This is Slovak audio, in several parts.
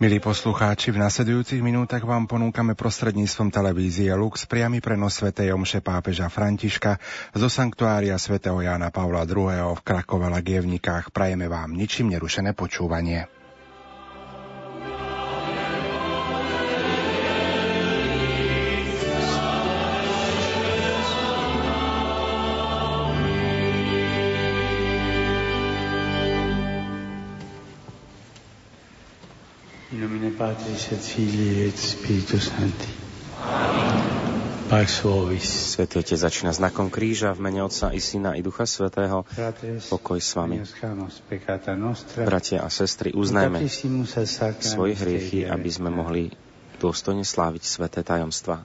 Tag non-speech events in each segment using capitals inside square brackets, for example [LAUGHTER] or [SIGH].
Milí poslucháči, v nasledujúcich minútach vám ponúkame prostredníctvom televízie Lux priamy prenos svätej omše pápeža Františka zo sanktuária svätého Jána Pavla II. v Krakove Lagievnikách. Prajeme vám ničím nerušené počúvanie. Svetý Otec začína znakom kríža v mene Otca i Syna i Ducha Svetého. Pokoj s vami. Bratia a sestry, uznajme svoje hriechy, aby sme mohli dôstojne sláviť sveté tajomstva.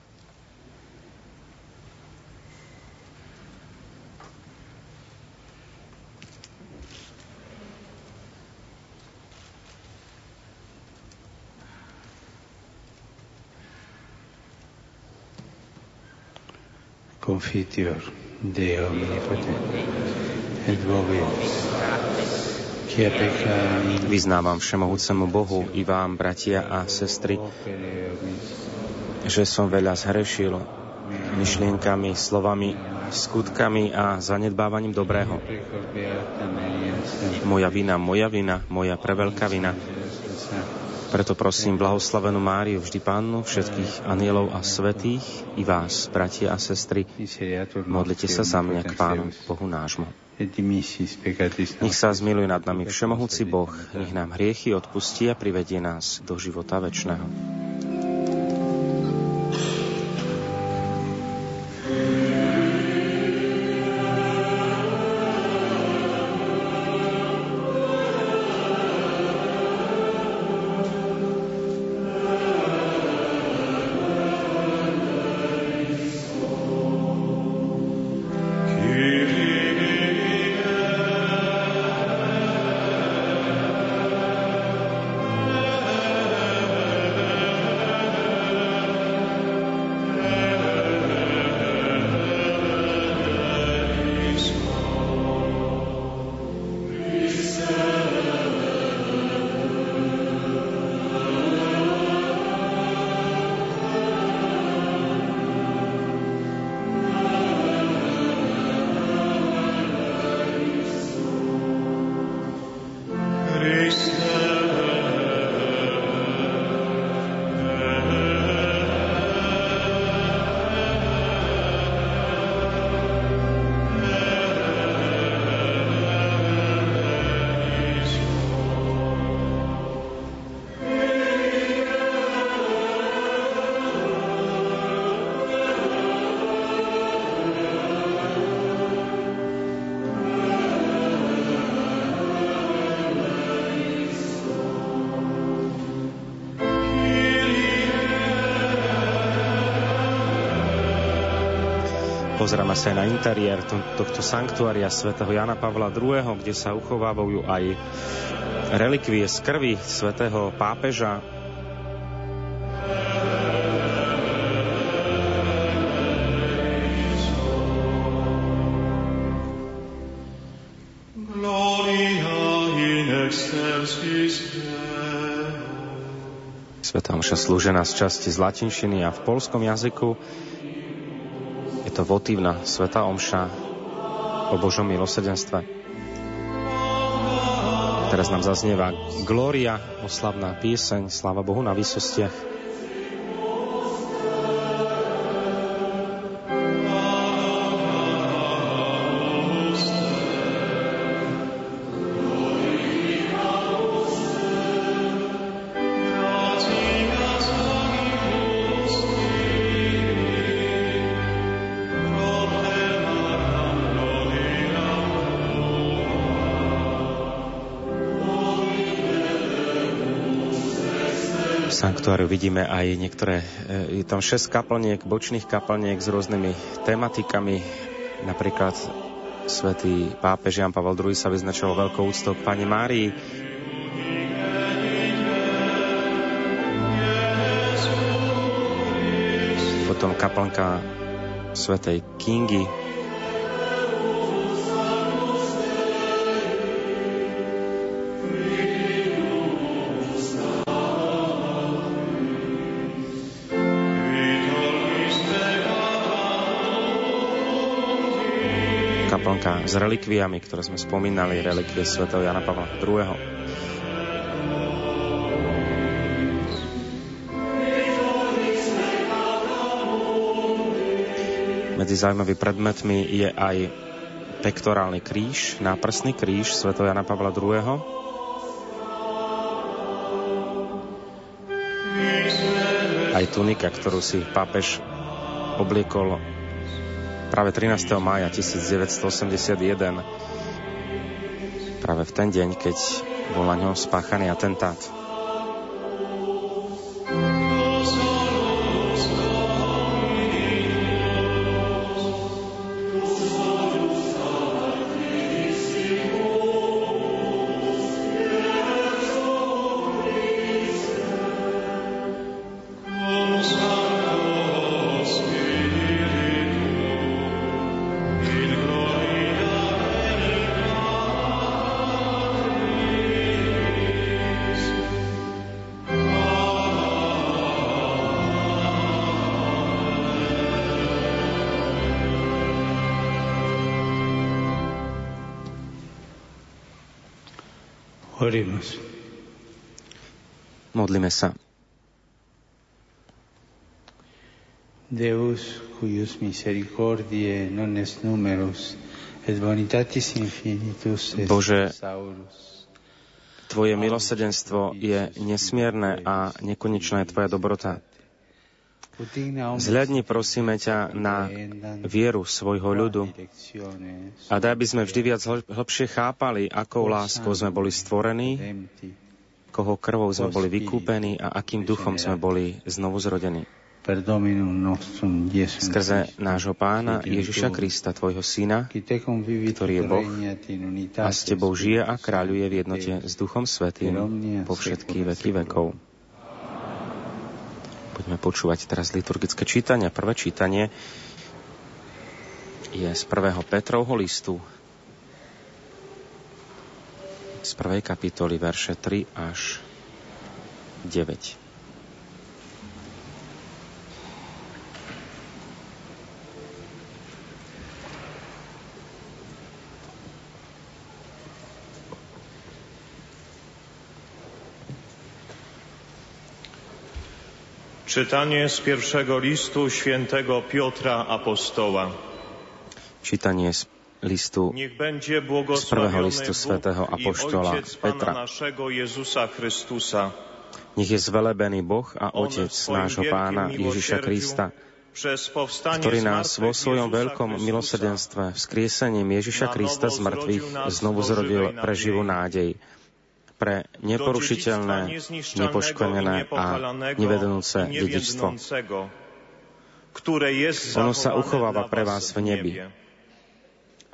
Confiteor Deo et Vyznávam všemohúcemu Bohu i vám, bratia a sestry, že som veľa zhrešil myšlienkami, slovami, skutkami a zanedbávaním dobrého. Moja vina, moja vina, moja preveľká vina. Preto prosím blahoslavenú Máriu, vždy Pannu, všetkých anielov a svetých, i vás, bratia a sestry, modlite sa za mňa k Pánu, Bohu nášmu. Nech sa zmiluje nad nami Všemohúci Boh, nech nám hriechy odpustí a privedie nás do života večného. Pozeráme sa aj na interiér tohto sanktuária svätého Jana Pavla II., kde sa uchovávajú aj relikvie z krvi svätého pápeža. Sveta Omša slúžená z časti z latinčiny a v polskom jazyku votívna Sveta Omša o Božom milosedenstve. Teraz nám zaznieva Gloria, oslavná pieseň, sláva Bohu na výsostiach. Vidíme aj niektoré, e, je tam 6 kaplniek, bočných kaplniek s rôznymi tematikami, napríklad svätý pápež Jan Pavel II sa vyznačoval veľkou úctou k Pani Márii, potom kaplnka svätej Kingy, s relikviami, ktoré sme spomínali, relikvie svätého Jana Pavla II. Medzi zaujímavými predmetmi je aj pektorálny kríž, náprstný kríž sv. Jana Pavla II. Aj tunika, ktorú si pápež obliekol práve 13. mája 1981, práve v ten deň, keď bol na ňom spáchaný atentát. Oremos. Modlíme sa. Deus, cuius misericordiae non est numerus, et bonitatis infinitus est Bože. Tvoje milosrdenstvo je nesmierne a nekonečná je Tvoja dobrota. Zhľadni prosíme ťa na vieru svojho ľudu a daj, aby sme vždy viac hlbšie chápali, akou láskou sme boli stvorení, koho krvou sme boli vykúpení a akým duchom sme boli znovu zrodení. Skrze nášho pána Ježiša Krista, tvojho syna, ktorý je Boh a s tebou žije a kráľuje v jednote s Duchom Svetým po všetky veky vekov. Poďme počúvať teraz liturgické čítania. Prvé čítanie je z prvého Petrovho listu z prvej kapitoly verše 3 až 9. Czytanie z pierwszego listu świętego Piotra Apostoła. Čítanie z listu z prvého błogosławiony listu svätého apoštola Petra. Nech je zvelebený Boh a Otec nášho pána Ježiša Krista, ktorý nás vo svojom veľkom milosrdenstve vzkriesením Ježiša Krista z nás znovu zrodil pre živú nádej, pre neporušiteľné, nepoškvrnené i a i dedičstvo. Ono sa uchováva pre vás v nebi.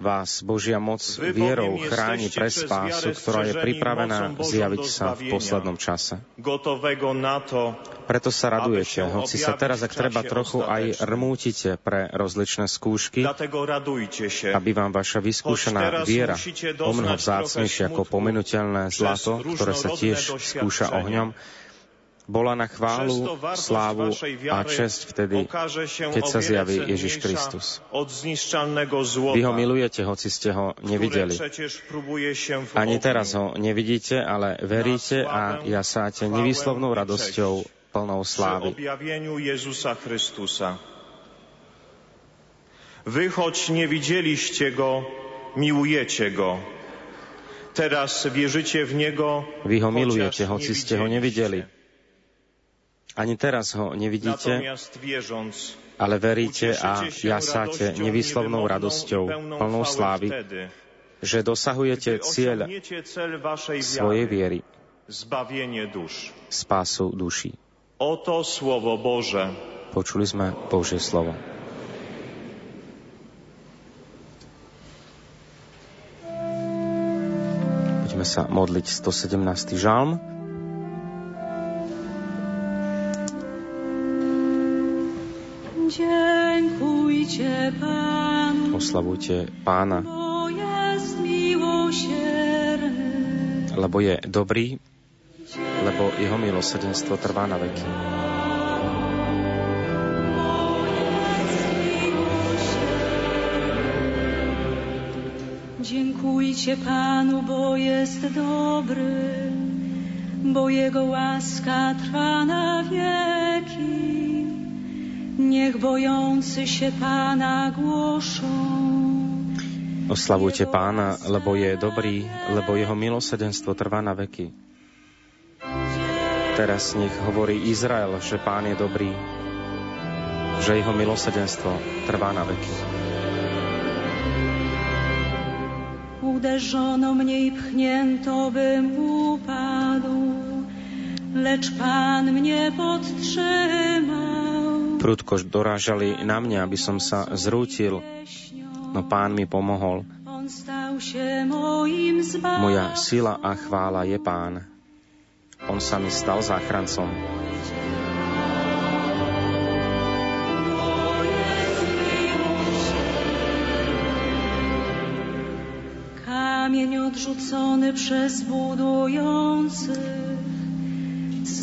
Vás Božia moc vierou chráni pre spásu, ktorá je pripravená zjaviť sa v poslednom čase. Preto sa radujete, hoci sa teraz, ak treba, trochu aj rmútite pre rozličné skúšky, aby vám vaša vyskúšaná viera, o mnoho trochę ako pominuteľné zlato, ktoré sa tiež skúša ohňom, bola na chválu, slávu a česť vtedy, keď sa zjaví Ježiš Kristus. Vy ho milujete, hoci ste ho nevideli. Ani teraz ho nevidíte, ale veríte a jasáte nevýslovnou radosťou plnou slávy. Wy, choć nie widzieliście Go, miłujecie Go. Teraz wierzycie w Niego, Vy ho milujete, hoci ste ho nevideli. Ani teraz ho nevidíte, ale veríte a jasáte nevýslovnou radosťou, plnou slávy, že dosahujete cieľ svojej viery, spásu duší. Oto Słowo Boże. Počuli sme Božie slovo. Poďme sa modliť 117. žalm. Oslavujte pána, lebo je dobrý, lebo jeho milosrdenstvo trvá na veky. Dziękujcie Panu, bo jest dobry, bo Jego łaska trwa na wieki. Niech bojący się Pana głoszą. Oslavujte pána, lebo je dobrý, lebo jeho milosedenstvo trvá na veky. Teraz nech hovorí Izrael, že pán je dobrý, že jeho milosedenstvo trvá na veky. Uderzono mnie i pchnięto, bym upadł, lecz Pan mnie podtrzymał. Prudko dorážali na mňa, aby som sa zrútil, no Pán mi pomohol. Moja sila a chvála je Pán. On sa mi stal záchrancom. Kamień odrzucony przez budujących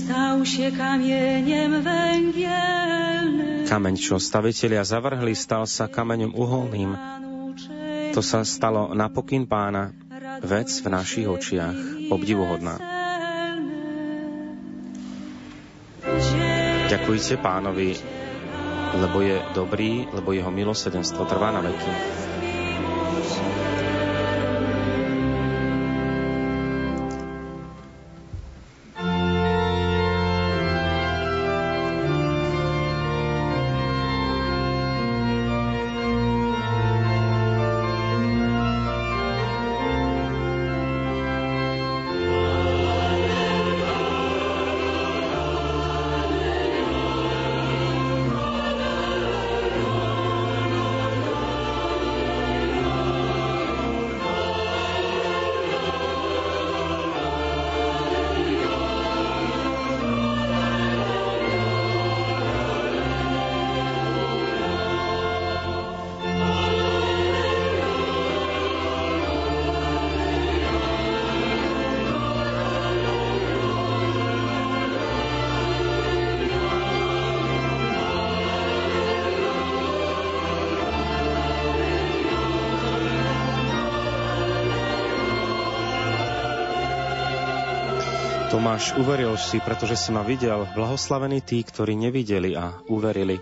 stał się kamieniem węgielnym. Kameň, čo stavitelia zavrhli, stal sa kameňom uholným. To sa stalo napokyn pána, vec v našich očiach, obdivuhodná. Ďakujte pánovi, lebo je dobrý, lebo jeho milosedenstvo trvá na veky. Tomáš, uveril si, pretože si ma videl. Blahoslavení tí, ktorí nevideli a uverili.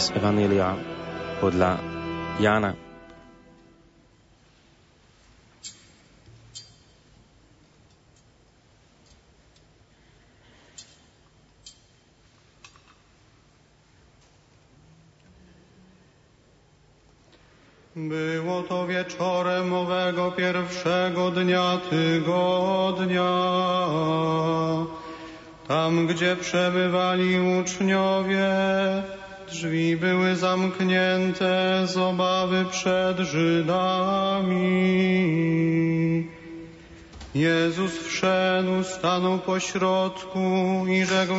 Z Evanília podľa Jána.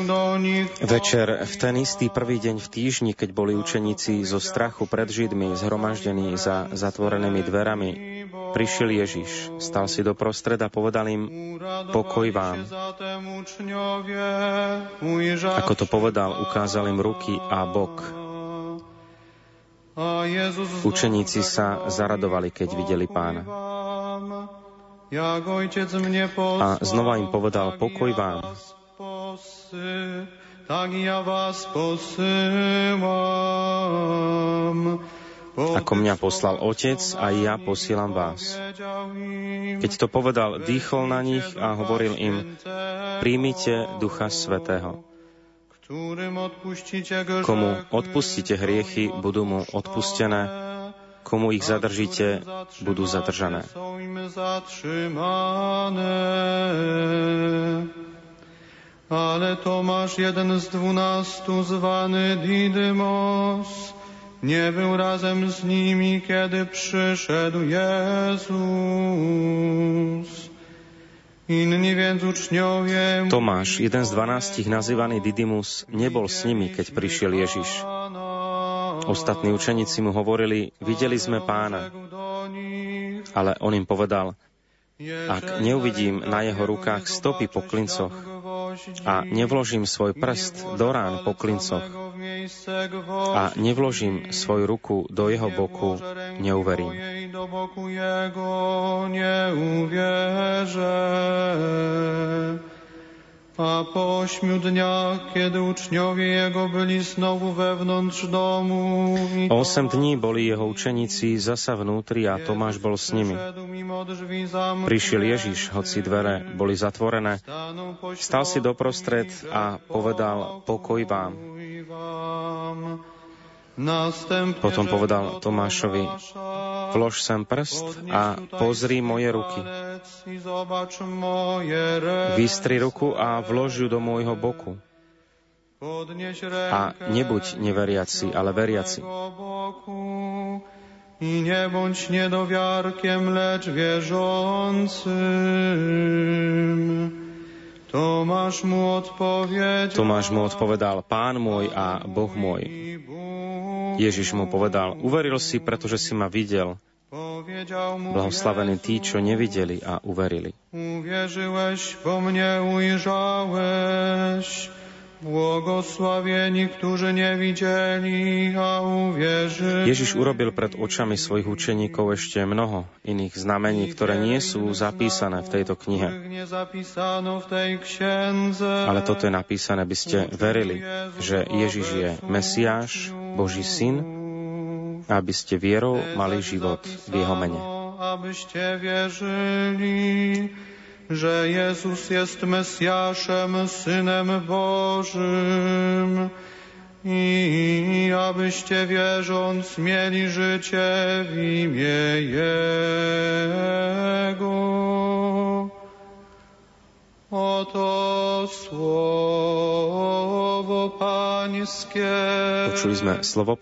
Do nich... Večer v ten istý prvý deň v týždni, keď boli učeníci zo strachu pred Židmi zhromaždení za zatvorenými dverami, prišiel Ježiš, stal si do prostred a povedal im, pokoj vám. Ako to povedal, ukázal im ruky a bok. Učeníci sa zaradovali, keď videli pána. A znova im povedal, pokoj vám. Ako mňa poslal Otec, aj ja posielam vás. Keď to povedal, dýchol na nich a hovoril im, príjmite Ducha Svetého. Komu odpustíte hriechy, budú mu odpustené, Komu ich zadržíte, budú zadržané. Ale Tomasz, jeden z dwunastu, zwany Didymos, nie był razem z nimi, kiedy przyszedł Jezus. Tomáš, jeden z dvanástich nazývaný Didymus, nebol s nimi, keď prišiel Ježiš. Ostatní učeníci mu hovorili, videli sme pána. Ale on im povedal, ak neuvidím na jeho rukách stopy po klincoch a nevložím svoj prst do rán po klincoch a nevložím svoju ruku do jeho boku, neuverím. A po ośmiu dniach, kiedy uczniowie Jego byli znowu wewnątrz domu... Osem dní boli jeho učeníci zasa vnútri a Tomáš bol s nimi. Prišiel Ježiš, hoci dvere boli zatvorené, stal si doprostred a povedal pokoj vám. Potom povedal Tomášovi, vlož sem prst a pozri moje ruky. Vystri ruku a vlož ju do môjho boku. A nebuď neveriaci, ale veriaci. I nie bądź niedowiarkiem, lecz wierzącym. Tomáš mu odpovedal, Tomáš mu odpovedal, Pán môj a Boh môj. Ježiš mu povedal, uveril si, pretože si ma videl. Blahoslavení tí, čo nevideli a uverili. Uwierzyłeś, bo mnie ujrzałeś. Błogosławieni, którzy nie widzieli, a uwierzyli. Ježiš urobil pred očami svojich učeníkov ešte mnoho iných znamení, ktoré nie sú zapísané v tejto knihe. Ale toto je napísané, aby ste verili, že Ježiš je Mesiáš, Boží syn, aby ste vierou mali život v jeho mene. Aby ste wierzyli, że Jezus jest Mesjaszem, Synem Bożym i abyście wierząc mieli życie w imię Jego. Oto słowo Pańskie. Počuli sme slovo.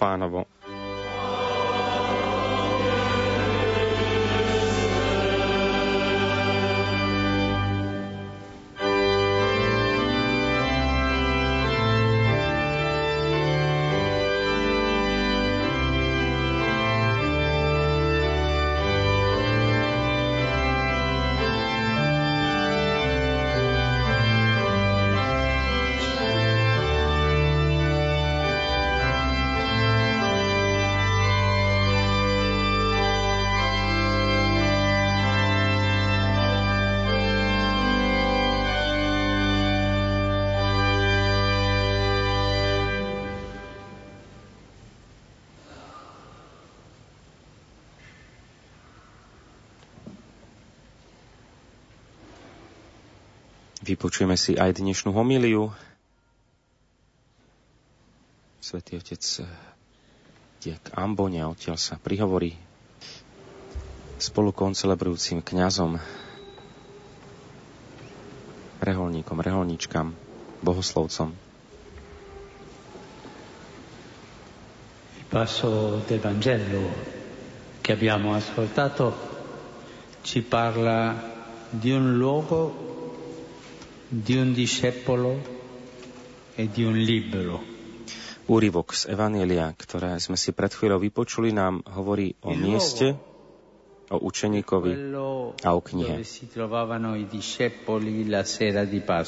Vypočujeme si aj dnešnú homiliu. Svetý otec je k Ambone a odtiaľ sa prihovorí spolu koncelebrujúcim kňazom, reholníkom, reholníčkam, bohoslovcom. Passo del Vangelo che abbiamo ascoltato ci parla di un luogo, di un discepolo e di un libro. Úrivok z Evanielia, ktoré sme si pred chvíľou vypočuli, nám hovorí o mieste, o učeníkovi a o knihe.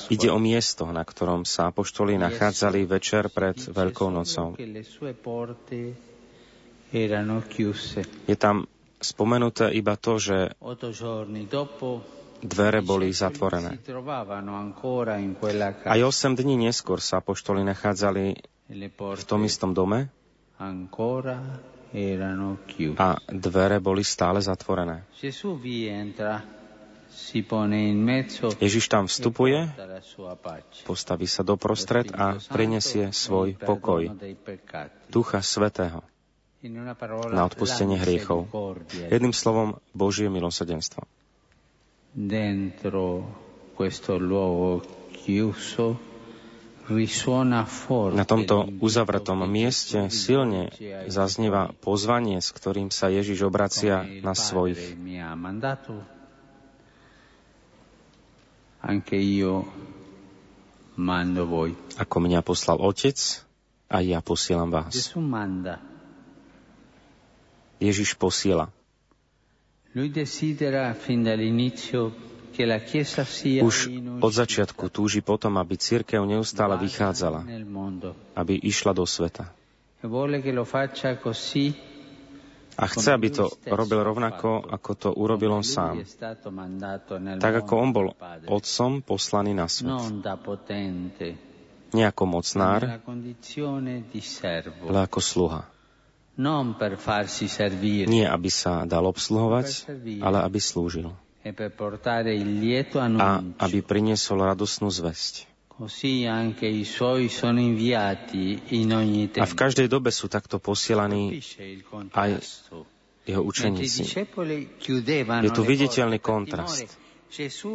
Ide o miesto, na ktorom sa apoštoli nachádzali večer pred Veľkou nocou. Je tam spomenuté iba to, že dvere boli zatvorené. Aj 8 dní neskôr sa apoštoli nachádzali v tom istom dome a dvere boli stále zatvorené. Ježiš tam vstupuje, postaví sa doprostred a prinesie svoj pokoj, Ducha Svetého, na odpustenie hriechov. Jedným slovom, Božie milosrdenstvo. Dentro questo luogo chiuso na tomto uzavretom mieste silne zaznieva pozvanie, s ktorým sa Ježiš obracia na svojich. Ako mňa poslal Otec, a ja posielam vás. Ježiš posiela. Už od začiatku túži potom, aby církev neustále vychádzala, aby išla do sveta. A chce, aby to robil rovnako, ako to urobil on sám. Tak ako on bol otcom poslaný na svet. Nie ako mocnár, ale ako sluha. Nie, aby sa dal obsluhovať, ale aby slúžil. E a aby priniesol radosnú zväzť. A v každej dobe sú takto posielaní aj jeho učeníci. Je tu viditeľný kontrast.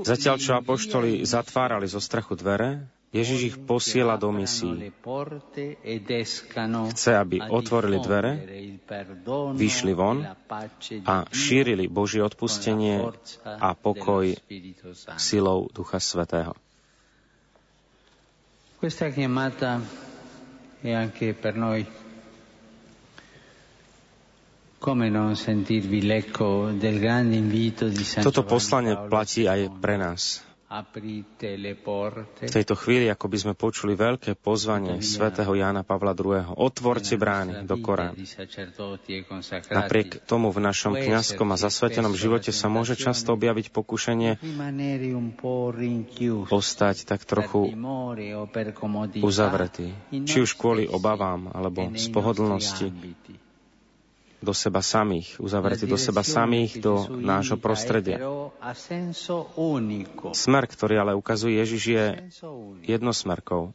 Zatiaľ, čo apoštoli zatvárali zo strachu dvere, Ježiš ich posiela do misií. Chce, aby otvorili dvere, vyšli von a šírili Božie odpustenie a pokoj silou Ducha Svetého. Questa chiamata è anche per noi toto poslanie platí aj pre nás. V tejto chvíli, ako by sme počuli veľké pozvanie svätého Jána Pavla II. Otvorte brány do Korán. E Napriek tomu v našom kňazskom a zasvetenom živote sa môže často objaviť pokušenie ostať tak trochu uzavretý, či už kvôli obavám alebo z pohodlnosti do seba samých, uzavretí do seba samých, do nášho prostredia. Smer, ktorý ale ukazuje Ježiš, je jednosmerkou.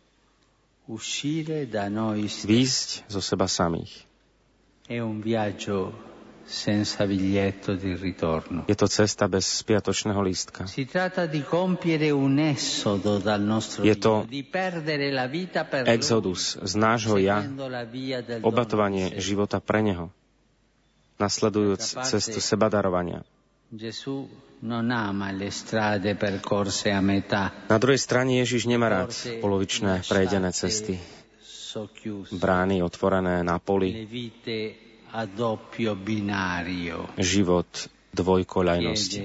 Výjsť zo seba samých. Je to cesta bez spiatočného lístka. Je to exodus z nášho ja, obatovanie života pre Neho nasledujúc cestu sebadarovania. Na druhej strane Ježiš nemá rád polovičné prejdené cesty, brány otvorené na poli, život dvojkoľajnosti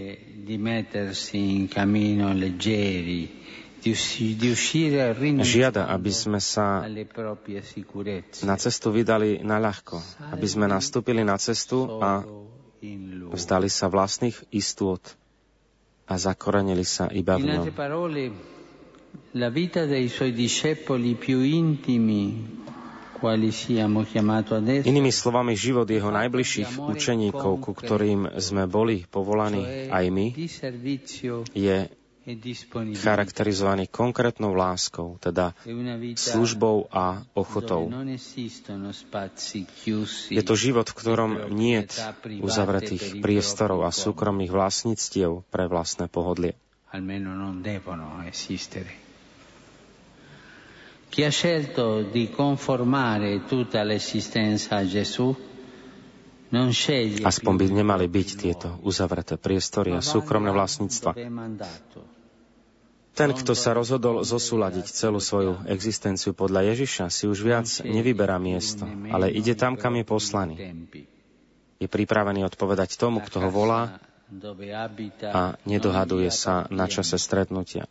žiada, aby sme sa na cestu vydali na ľahko, aby sme nastúpili na cestu a vzdali sa vlastných istôt a zakorenili sa iba v ňom. La vita dei suoi discepoli più intimi Inými slovami, život jeho najbližších učeníkov, ku ktorým sme boli povolaní aj my, je charakterizovaný konkrétnou láskou, teda službou a ochotou. Je to život, v ktorom nie je uzavretých priestorov a súkromných vlastníctiev pre vlastné pohodlie. Chi ha scelto di conformare tutta l'esistenza a Gesù Aspoň by nemali byť tieto uzavreté priestory a súkromné vlastníctva. Ten, kto sa rozhodol zosúľadiť celú svoju existenciu podľa Ježiša, si už viac nevyberá miesto, ale ide tam, kam je poslaný. Je pripravený odpovedať tomu, kto ho volá a nedohaduje sa na čase stretnutia.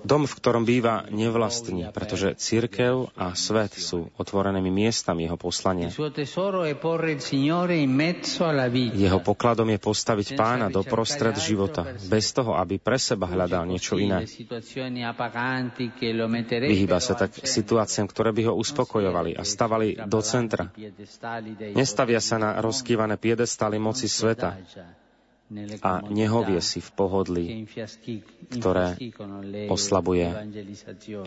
Dom, v ktorom býva, nevlastní, pretože církev a svet sú otvorenými miestami jeho poslania. Jeho pokladom je postaviť pána do prostred života, bez toho, aby pre seba hľadal niečo iné. Vyhýba sa tak situáciám, ktoré by ho uspokojovali a stavali do centra. Nestavia sa na rozkývané piedestály moci sveta, a nehovie si v pohodlí, ktoré oslabuje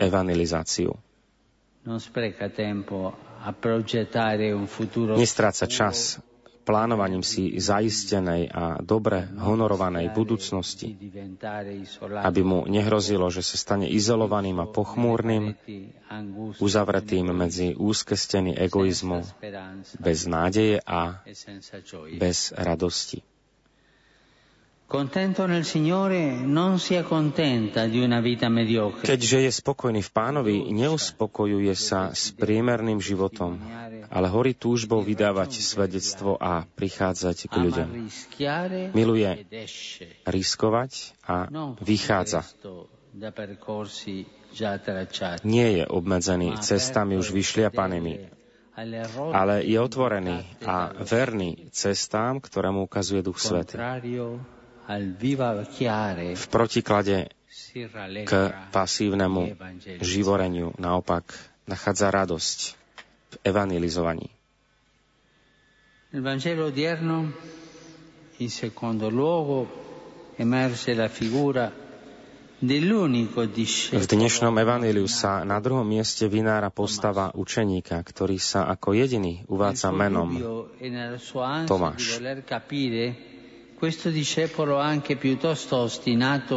evangelizáciu. Nestráca čas plánovaním si zaistenej a dobre honorovanej budúcnosti, aby mu nehrozilo, že sa stane izolovaným a pochmúrnym, uzavretým medzi úzke steny egoizmu, bez nádeje a bez radosti. Keďže je spokojný v pánovi, neuspokojuje sa s priemerným životom, ale horí túžbou vydávať svedectvo a prichádzať k ľuďom. Miluje riskovať a vychádza. Nie je obmedzený cestami už vyšliapanými, ale je otvorený a verný cestám, ktoré mu ukazuje Duch Svetý v protiklade k pasívnemu živoreniu naopak nachádza radosť v evangelizovaní. Nel Vangelo odierno, in secondo luogo, emerge la figura v dnešnom evaníliu sa na druhom mieste vynára postava učeníka, ktorý sa ako jediný uvádza menom Tomáš.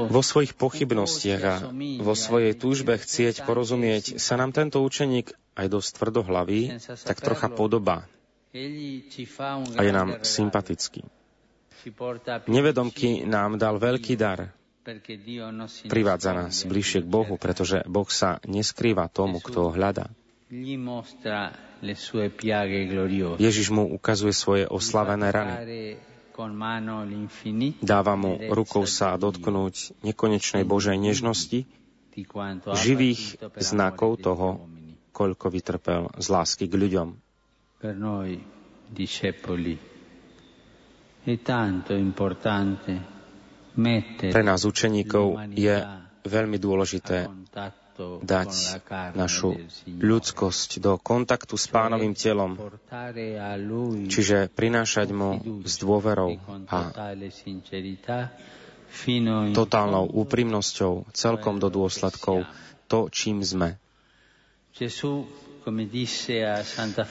Vo svojich pochybnostiach a vo svojej túžbe chcieť porozumieť sa nám tento učeník aj dosť tvrdohlavý, tak trocha podobá a je nám sympatický. Nevedomky nám dal veľký dar. Privádza nás bližšie k Bohu, pretože Boh sa neskrýva tomu, kto ho hľadá. Ježiš mu ukazuje svoje oslavené rany. Dáva mu rukou sa dotknúť nekonečnej Božej nežnosti, živých znakov toho, koľko vytrpel z lásky k ľuďom. Pre nás učeníkov je veľmi dôležité dať našu ľudskosť do kontaktu s pánovým telom, čiže prinášať mu s dôverou a totálnou úprimnosťou celkom do dôsledkov to, čím sme.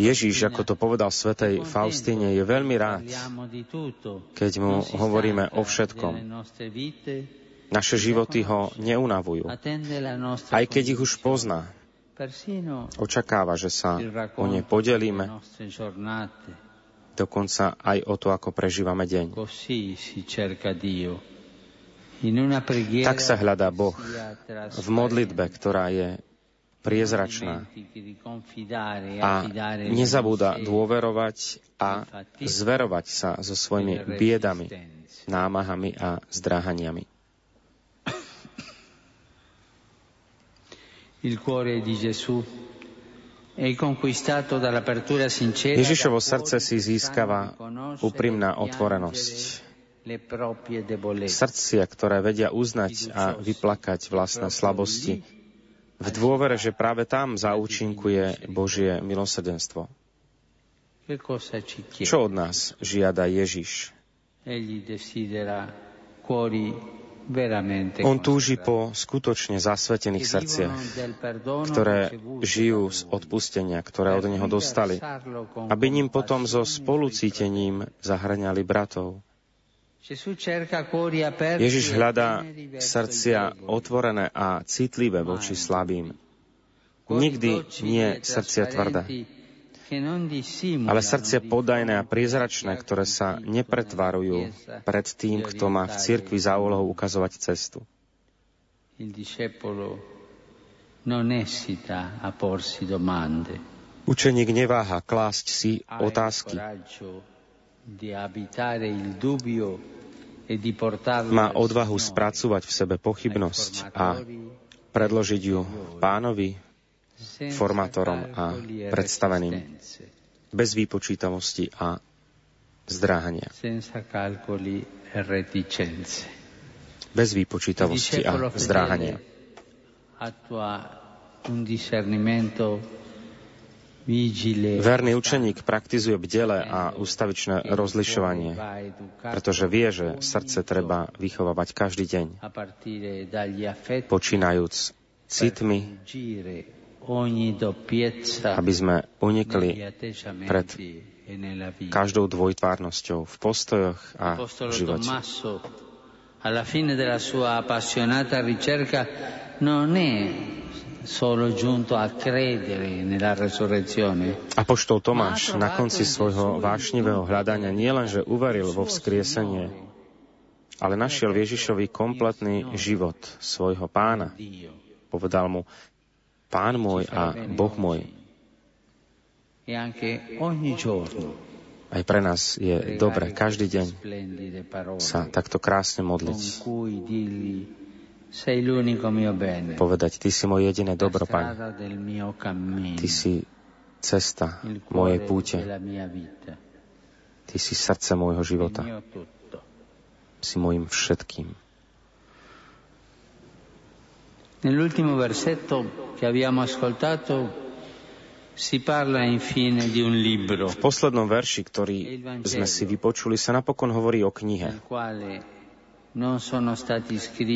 Ježíš, ako to povedal svetej Faustine, je veľmi rád, keď mu hovoríme o všetkom, naše životy ho neunavujú. Aj keď ich už pozná, očakáva, že sa o ne podelíme, dokonca aj o to, ako prežívame deň. Tak sa hľadá Boh v modlitbe, ktorá je priezračná. A nezabúda dôverovať a zverovať sa so svojimi biedami, námahami a zdráhaniami. Il cuore di Gesù è conquistato dall'apertura sincera Ježišovo srdce si získava úprimná otvorenosť. Srdcia, ktoré vedia uznať a vyplakať vlastné slabosti, v dôvere, že práve tam zaúčinkuje Božie milosrdenstvo. Čo od nás žiada Ježiš? On túži po skutočne zasvetených srdciach, ktoré žijú z odpustenia, ktoré od Neho dostali, aby ním potom so spolucítením zahrňali bratov. Ježiš hľadá srdcia otvorené a citlivé voči slabým. Nikdy nie srdcia tvrdé. Ale srdcia podajné a priezračné, ktoré sa nepretvarujú pred tým, kto má v cirkvi za úlohu ukazovať cestu. Učeník neváha klásť si otázky. Má odvahu spracovať v sebe pochybnosť a predložiť ju pánovi, formátorom a predstaveným, bez výpočítavosti a zdráhania. Bez výpočítavosti a zdráhania. Verný učeník praktizuje bdele a ustavičné rozlišovanie, pretože vie, že srdce treba vychovávať každý deň, počínajúc citmi, aby sme unikli pred každou dvojtvárnosťou v postojoch a v živote. Alla fine della sua appassionata ricerca non è solo giunto a credere nella resurrezione. Apoštol Tomáš na konci svojho vášnivého hľadania nielenže uveril vo vzkriesenie, ale našiel Ježišovi kompletný život svojho pána. Povedal mu, Pán môj a Boh môj. Aj pre nás je dobre každý deň sa takto krásne modliť. Povedať, Ty si môj jediné dobro, Pane. Ty si cesta mojej púte. Ty si srdce môjho života. Si môjim všetkým. Nell'ultimo versetto che abbiamo ascoltato si parla infine di un libro. V poslednom verši, ktorý sme si vypočuli, sa napokon hovorí o knihe.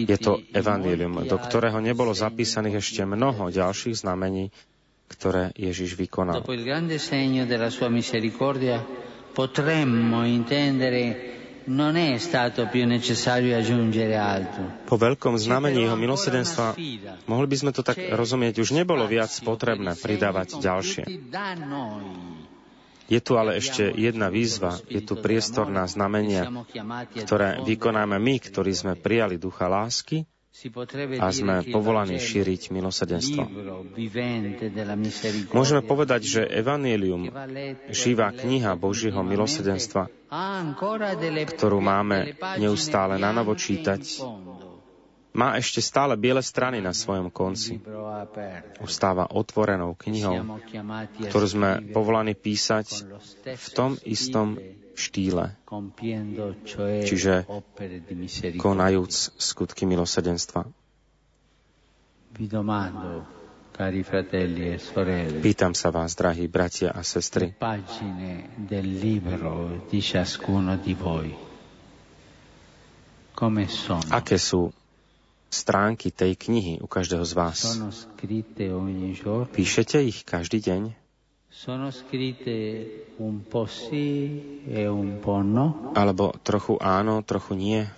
Je to Evangelium, do ktorého nebolo zapísaných ešte mnoho ďalších znamení, ktoré Ježiš vykonal. Dopo il grande segno della sua misericordia potremmo intendere po veľkom znamení jeho milosedenstva mohli by sme to tak rozumieť, už nebolo viac potrebné pridávať ďalšie. Je tu ale ešte jedna výzva, je tu priestor na znamenia, ktoré vykonáme my, ktorí sme prijali ducha lásky a sme povolaní šíriť milosedenstvo. Môžeme povedať, že Evangelium, živá kniha Božieho milosedenstva, ktorú máme neustále na novo čítať, má ešte stále biele strany na svojom konci. Ustáva otvorenou knihou, ktorú sme povolaní písať v tom istom štýle, čiže konajúc skutky milosedenstva. E Pýtam sa vás, drahí bratia a sestry, aké sú stránky tej knihy u každého z vás? Píšete ich každý deň? E Alebo trochu áno, trochu nie?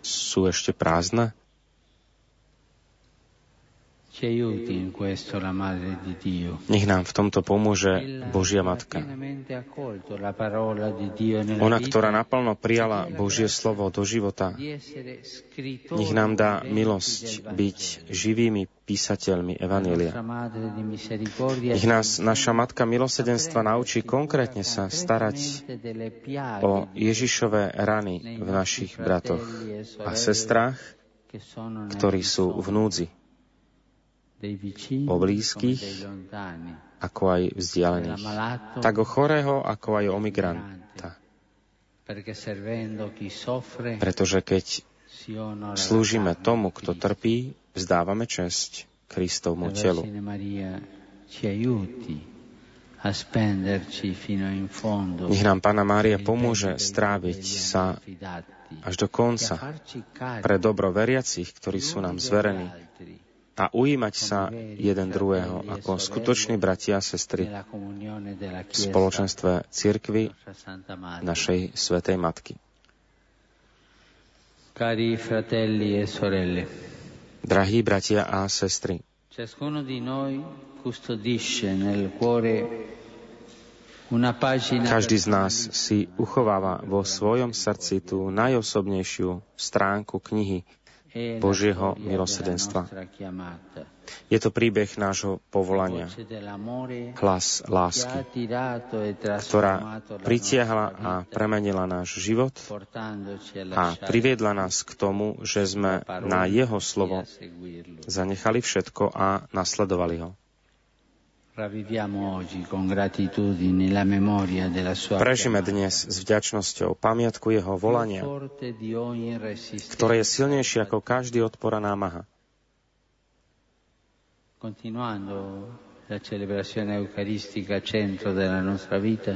Sú ešte prázdne? Nech nám v tomto pomôže Božia Matka. Ona, ktorá naplno prijala Božie slovo do života, nech nám dá milosť byť živými písateľmi Evanília. Nech nás naša Matka milosedenstva naučí konkrétne sa starať o Ježišové rany v našich bratoch a sestrách, ktorí sú v núdzi o blízkych, ako aj vzdialených, tak o chorého, ako aj o migranta. Pretože keď slúžime tomu, kto trpí, vzdávame česť Kristovmu telu. Nech nám Pána Mária pomôže stráviť sa až do konca pre dobro veriacich, ktorí sú nám zverení a ujímať sa jeden druhého ako skutoční bratia a sestry v spoločenstve cirkvy našej Svetej Matky. E Drahí bratia a sestry, každý z nás si uchováva vo svojom srdci tú najosobnejšiu stránku knihy Božieho milosedenstva. Je to príbeh nášho povolania, hlas lásky, ktorá pritiahla a premenila náš život a priviedla nás k tomu, že sme na Jeho slovo zanechali všetko a nasledovali ho. Prežime dnes s vďačnosťou pamiatku jeho volania, ktoré je silnejšie ako každý odpor a námaha. Continuando la celebrazione eucaristica centro della nostra vita,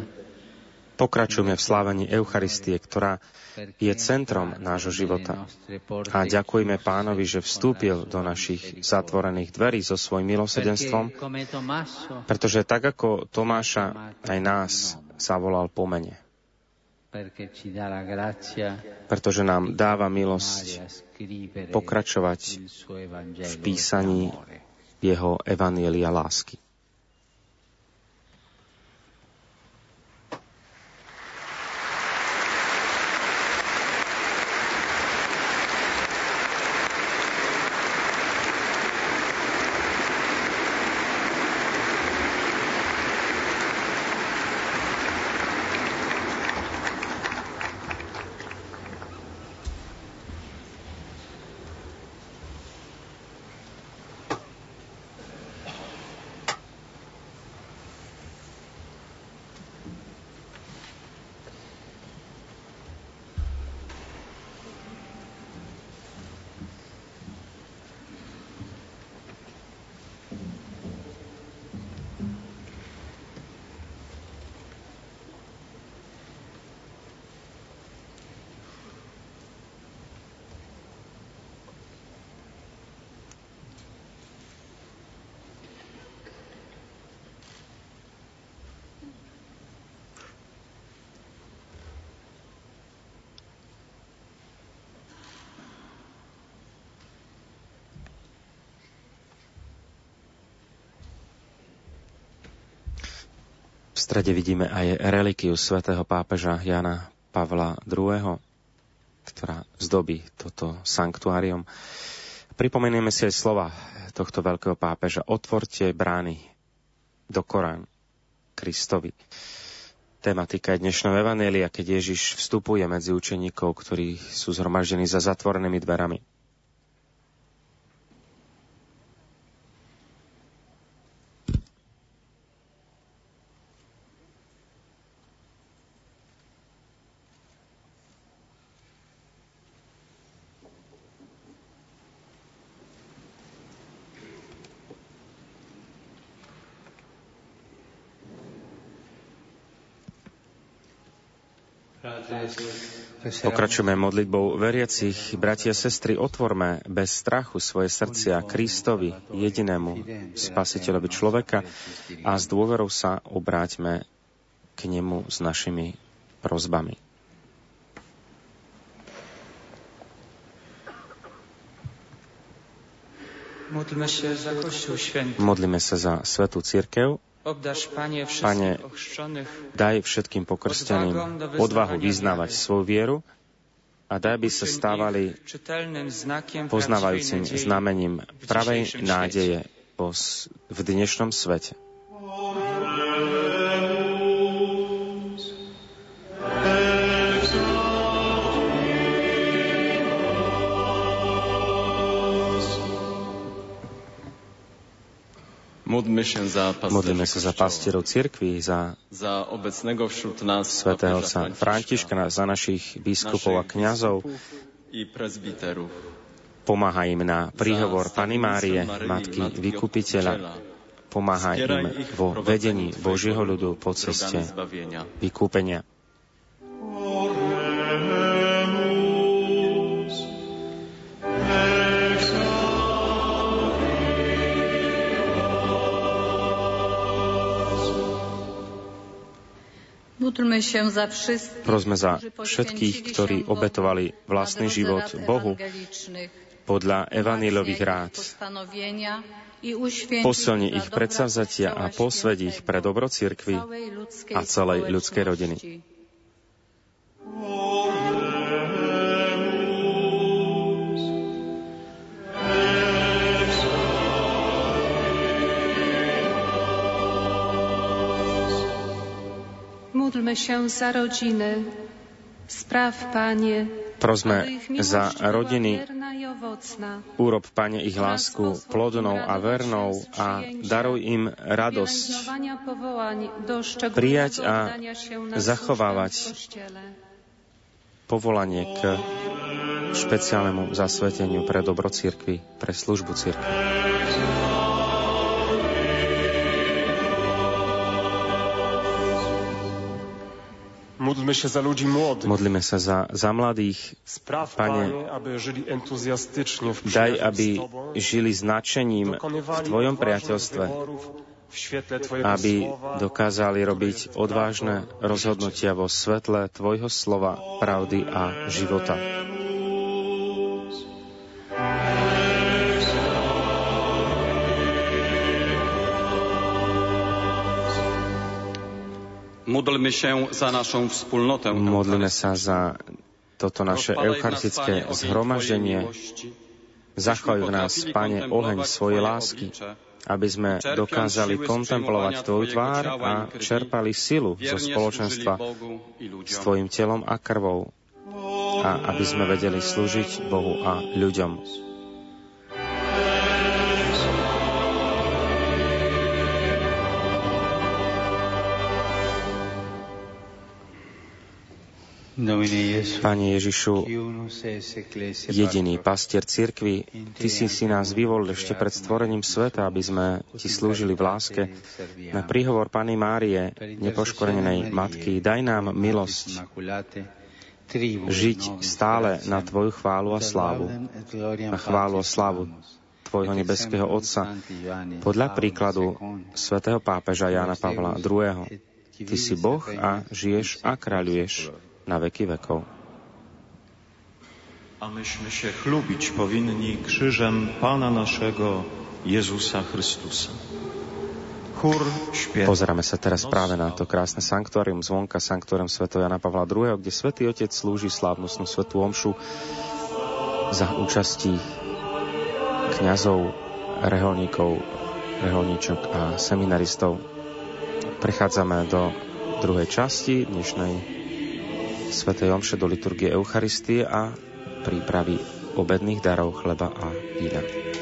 Pokračujeme v slávení Eucharistie, ktorá je centrom nášho života. A ďakujeme pánovi, že vstúpil do našich zatvorených dverí so svojím milosedenstvom, pretože tak ako Tomáša aj nás zavolal po mene. Pretože nám dáva milosť pokračovať v písaní jeho evanielia lásky. Strede vidíme aj relikiu svätého pápeža Jana Pavla II., ktorá zdobí toto sanktuárium. Pripomenieme si aj slova tohto veľkého pápeža. Otvorte brány do Korán Kristovi. Tematika je dnešného Evanelia, keď Ježiš vstupuje medzi učeníkov, ktorí sú zhromaždení za zatvorenými dverami. Pokračujeme modlitbou veriacich. Bratia a sestry, otvorme bez strachu svoje srdcia Kristovi, jedinému spasiteľovi človeka a s dôverou sa obráťme k nemu s našimi prozbami. Modlíme sa za Svetú Církev, Pane, daj všetkým pokrsteným odvahu vyznávať svoju vieru a daj, aby sa stávali poznávajúcim znamením pravej nádeje v dnešnom svete. Modlíme sa za pastierov cirkvi, za, za obecného všud nás svätého sa Františka, za našich biskupov a kňazov. Pomáhaj im na príhovor Pany Márie, Matky Vykupiteľa. Pomáhaj im vo vedení Božieho ľudu po ceste vykúpenia. Prosme za všetkých, ktorí obetovali vlastný život Bohu podľa evanílových rád. Posilni ich predsavzatia a posved ich pre dobro cirkvi a celej ľudskej rodiny. Módlmy się za rodziny. Spraw, Panie, Prosme za rodiny, urob, Pane, ich lásku plodnou a vernou a daruj im radosť prijať a zachovávať povolanie k špeciálnemu zasveteniu pre dobro církvy, pre službu církvy. Módlmy się za ludzi młodych. Modlíme sa za, za mladých. Spraw, Panie, aby żyli entuzjastycznie w Daj, aby žili s nadšením v Tvojom priateľstve, aby dokázali robiť odvážne rozhodnutia vo svetle Tvojho slova, pravdy a života. Modlíme sa za toto naše eucharistické zhromaždenie. Zachoď v nás, Pane, oheň svojej lásky, aby sme dokázali kontemplovať Tvoju tvár a čerpali silu zo spoločenstva s Tvojim telom a krvou a aby sme vedeli slúžiť Bohu a ľuďom. Pane Ježišu, jediný pastier cirkvi, Ty si si nás vyvolil ešte pred stvorením sveta, aby sme Ti slúžili v láske. Na príhovor Pany Márie, nepoškorenej Matky, daj nám milosť žiť stále na Tvoju chválu a slávu, na chválu a slávu Tvojho nebeského Otca, podľa príkladu svätého pápeža Jána Pavla II. Ty si Boh a žiješ a kráľuješ na veky vekov. A myśmy się chlubić powinni krzyżem Pana naszego Jezusa Chrystusa. Chór śpiewa. Pozeráme sa teraz práve na to krásne sanktuárium zvonka, sanktuárium Sv. Jana Pavla II, kde Svetý Otec slúži slávnostnú svetú omšu za účastí kňazov, reholníkov, reholníčok a seminaristov. Prechádzame do druhej časti dnešnej Svetej Omše do liturgie Eucharistie a prípravy obedných darov chleba a vína.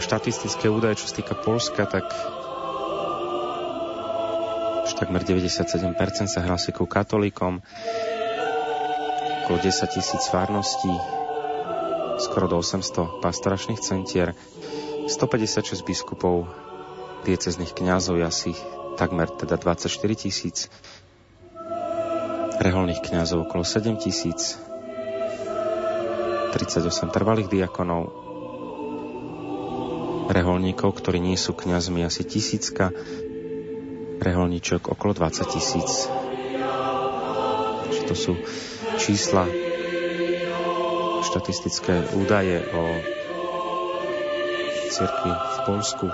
Štatistické údaje, čo sa týka Polska, tak už takmer 97% sa hlási ku katolíkom, okolo 10 tisíc farností, skoro do 800 pastoračných centier, 156 biskupov, diecezných kňazov, asi takmer teda 24 tisíc, reholných kňazov okolo 7 tisíc, 38 trvalých diakonov, reholníkov, ktorí nie sú kňazmi, asi tisícka reholníčok, okolo 20 tisíc. To sú čísla, štatistické údaje o cirkvi v Polsku.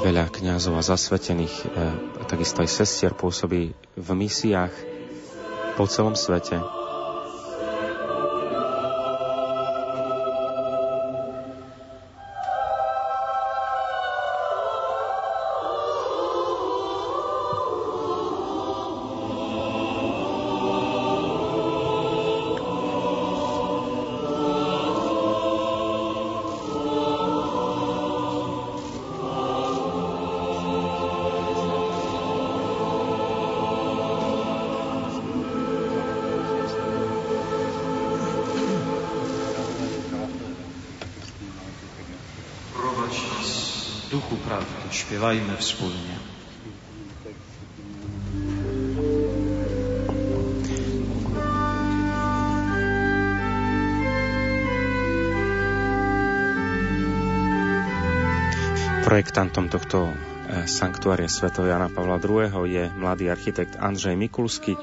Veľa kňazov a zasvetených, eh, takisto aj sestier pôsobí v misiách po celom svete. Wspólnie. Projektantom tohto e, sanktuária Sv. Jana Pavla II. je mladý architekt Andrzej Mikulsky,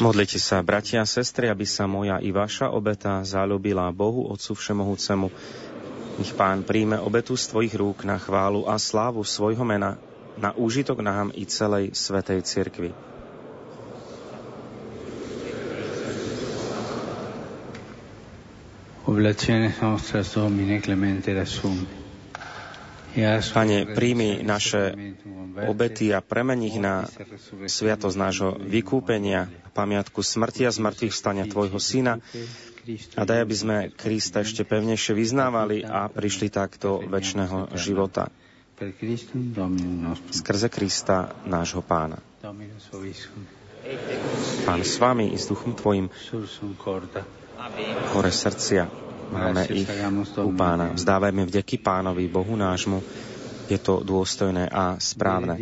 Modlite sa, bratia a sestry, aby sa moja i vaša obeta zalúbila Bohu, Otcu Všemohúcemu. Nech Pán príjme obetu z Tvojich rúk na chválu a slávu svojho mena, na úžitok nám i celej Svetej Cirkvi. Domine Clemente. Pane, príjmi naše obety a premeni ich na sviatosť nášho vykúpenia, pamiatku smrti a zmrtvých vstania Tvojho Syna a daj, aby sme Krista ešte pevnejšie vyznávali a prišli tak do väčšného života. Skrze Krista, nášho pána. Pán s vami i s duchom Tvojim, hore srdcia, Máme ich u pána. Vzdávajme vďaky pánovi, Bohu nášmu. Je to dôstojné a správne.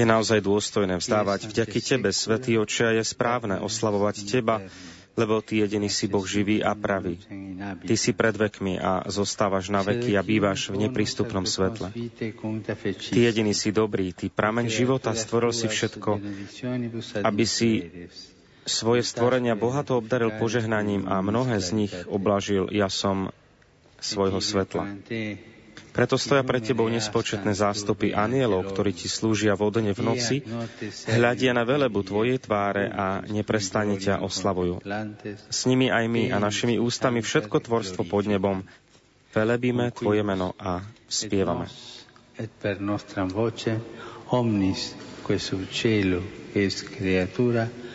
Je naozaj dôstojné vzdávať vďaky Tebe, Svetý Oče, a je správne oslavovať Teba, lebo Ty jediný si Boh živý a pravý. Ty si pred vekmi a zostávaš na veky a bývaš v neprístupnom svetle. Ty jediný si dobrý, Ty prameň života, stvoril si všetko, aby si svoje stvorenia bohato obdaril požehnaním a mnohé z nich oblažil jasom svojho svetla. Preto stoja pred tebou nespočetné zástupy anielov, ktorí ti slúžia vodne v noci, hľadia na velebu tvojej tváre a neprestane ťa oslavujú. S nimi aj my a našimi ústami všetko tvorstvo pod nebom velebíme tvoje meno a spievame. omnis cielo creatura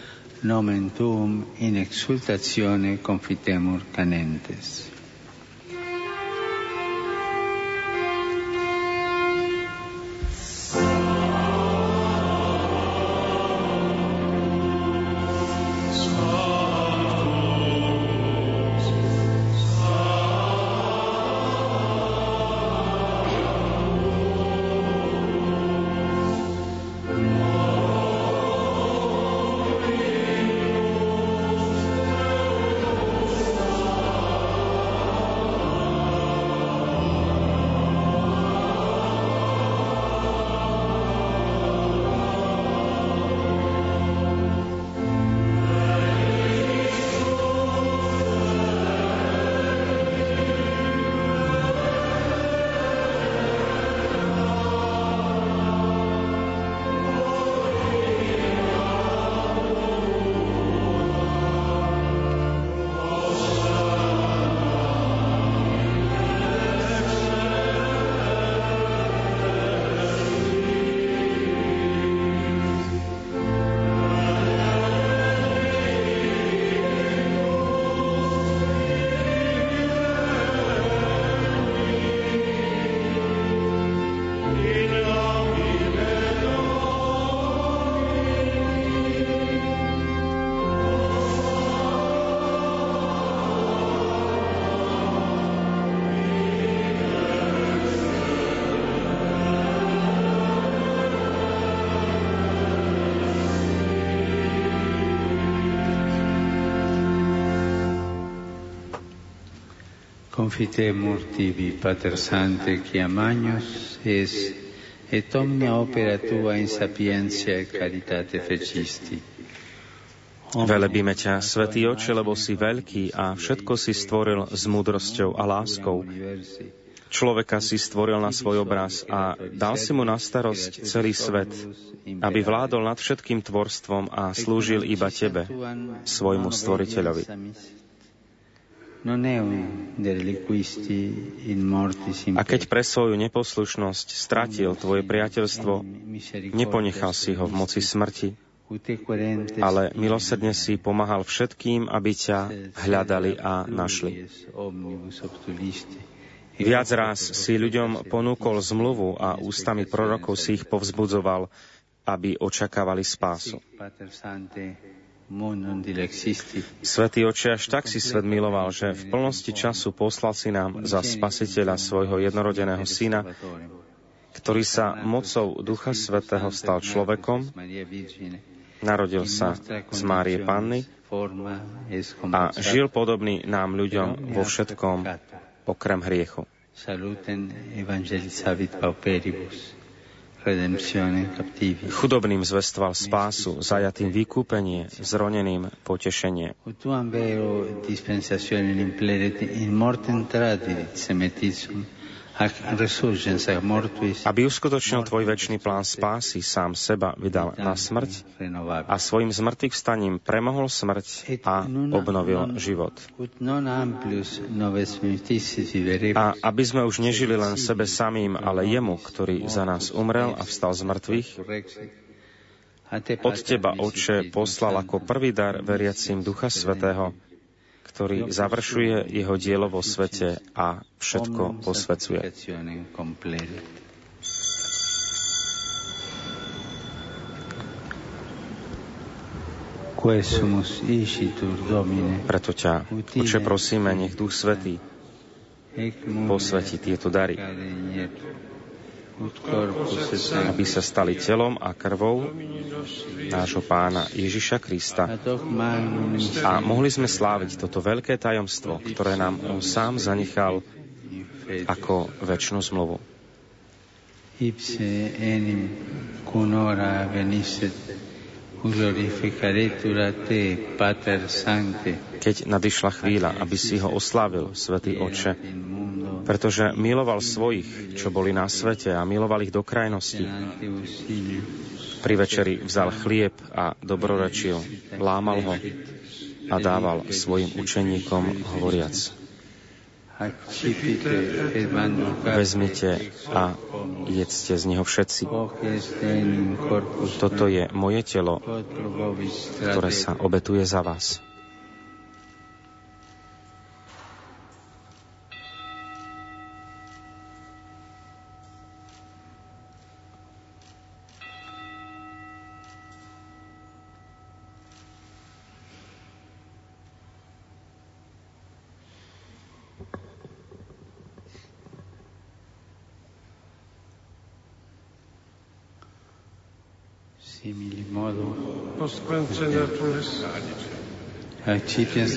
nomen tuum in exultatione confitemur canentes. Confitemur tibi, Pater Sante, chiamagnos es, et omnia opera tua in sapientia e caritate fecisti. Velebíme ťa, Svetý Oče, lebo si veľký a všetko si stvoril s múdrosťou a láskou. Človeka si stvoril na svoj obraz a dal si mu na starosť celý svet, aby vládol nad všetkým tvorstvom a slúžil iba Tebe, svojmu stvoriteľovi. A keď pre svoju neposlušnosť stratil tvoje priateľstvo, neponechal si ho v moci smrti, ale milosrdne si pomáhal všetkým, aby ťa hľadali a našli. Viac raz si ľuďom ponúkol zmluvu a ústami prorokov si ich povzbudzoval, aby očakávali spásu. Svetý oče, až tak si svet miloval, že v plnosti času poslal si nám za spasiteľa svojho jednorodeného syna, ktorý sa mocou Ducha Svetého stal človekom, narodil sa z Márie Panny a žil podobný nám ľuďom vo všetkom, okrem hriechu. Saluten evangelizavit pauperibus. Chudobným zvestoval spásu, zajatým vykúpenie, zroneným potešenie. Aby uskutočnil tvoj väčší plán spásy, sám seba vydal na smrť a svojim zmrtvých vstaním premohol smrť a obnovil život. A aby sme už nežili len sebe samým, ale jemu, ktorý za nás umrel a vstal z mŕtvych, od Teba, Oče, poslal ako prvý dar veriacim Ducha Svetého, ktorý završuje jeho dielo vo svete a všetko posvecuje. Preto ťa, Oče, prosíme, nech Duch Svetý posvetí tieto dary aby sa stali telom a krvou nášho pána Ježiša Krista. A mohli sme sláviť toto veľké tajomstvo, ktoré nám on sám zanechal ako väčšinu zmluvu. Ipse enim cunora venisset keď nadišla chvíľa, aby si ho oslávil, Svetý Oče, pretože miloval svojich, čo boli na svete a miloval ich do krajnosti. Pri večeri vzal chlieb a dobrorečil, lámal ho a dával svojim učeníkom hovoriac. Vezmite a jedzte z neho všetci. Toto je moje telo, ktoré sa obetuje za vás.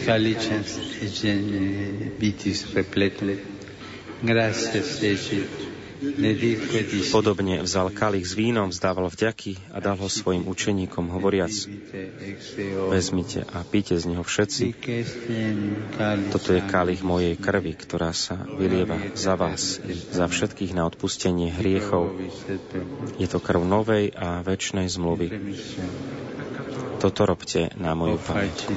Calicens et gene vitis repletum gratias ecit Podobne vzal kalich s vínom, vzdával vďaky a dal ho svojim učeníkom, hovoriac, vezmite a píte z neho všetci. Toto je kalich mojej krvi, ktorá sa vylieva za vás, za všetkých na odpustenie hriechov. Je to krv novej a väčšnej zmluvy. Toto robte na moju pamäť.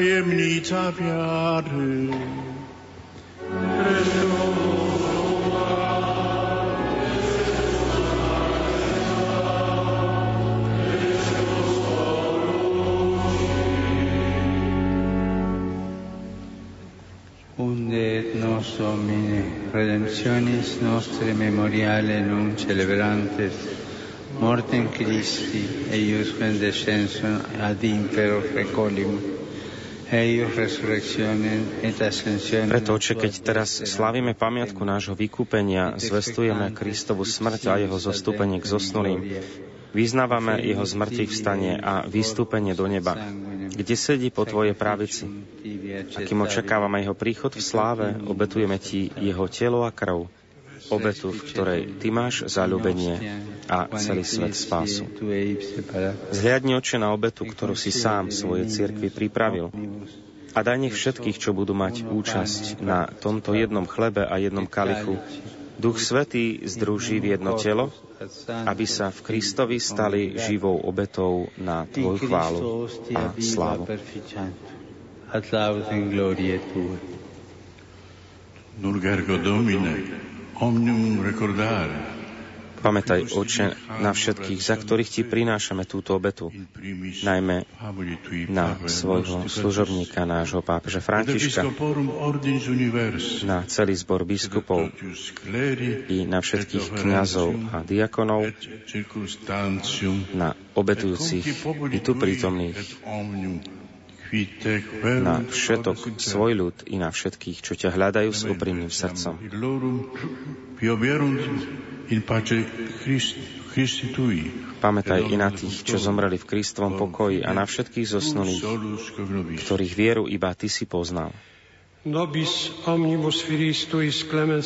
Tajemnica wiary. Unde et nos Domine, redemptionis nostre memoriale non celebrantes, mortem Christi, eiusque descensum ad impero recollimus, preto, Oče, keď teraz slávime pamiatku nášho vykúpenia, zvestujeme Kristovu smrť a jeho zostúpenie k zosnulým, vyznávame jeho zmrtvých vstanie a vystúpenie do neba, kde sedí po Tvojej pravici. A kým očakávame jeho príchod v sláve, obetujeme Ti jeho telo a krv, obetu, v ktorej Ty máš zalúbenie a celý svet spásu. Zhliadni oče na obetu, ktorú si sám svojej cirkvi pripravil a daj nech všetkých, čo budú mať účasť na tomto jednom chlebe a jednom kalichu, Duch Svetý združí v jedno telo, aby sa v Kristovi stali živou obetou na Tvoju chválu a slávu. Nurgergo Domine, omnium recordare. Pamätaj, Oče, na všetkých, za ktorých Ti prinášame túto obetu, najmä na svojho služobníka, nášho pápeža Františka, na celý zbor biskupov i na všetkých kňazov a diakonov, na obetujúcich i tu prítomných, na všetok svoj ľud i na všetkých, čo ťa hľadajú s úprimným srdcom. Pamätaj i na tých, čo zomreli v Kristovom pokoji a na všetkých zosnulých, ktorých vieru iba Ty si poznal.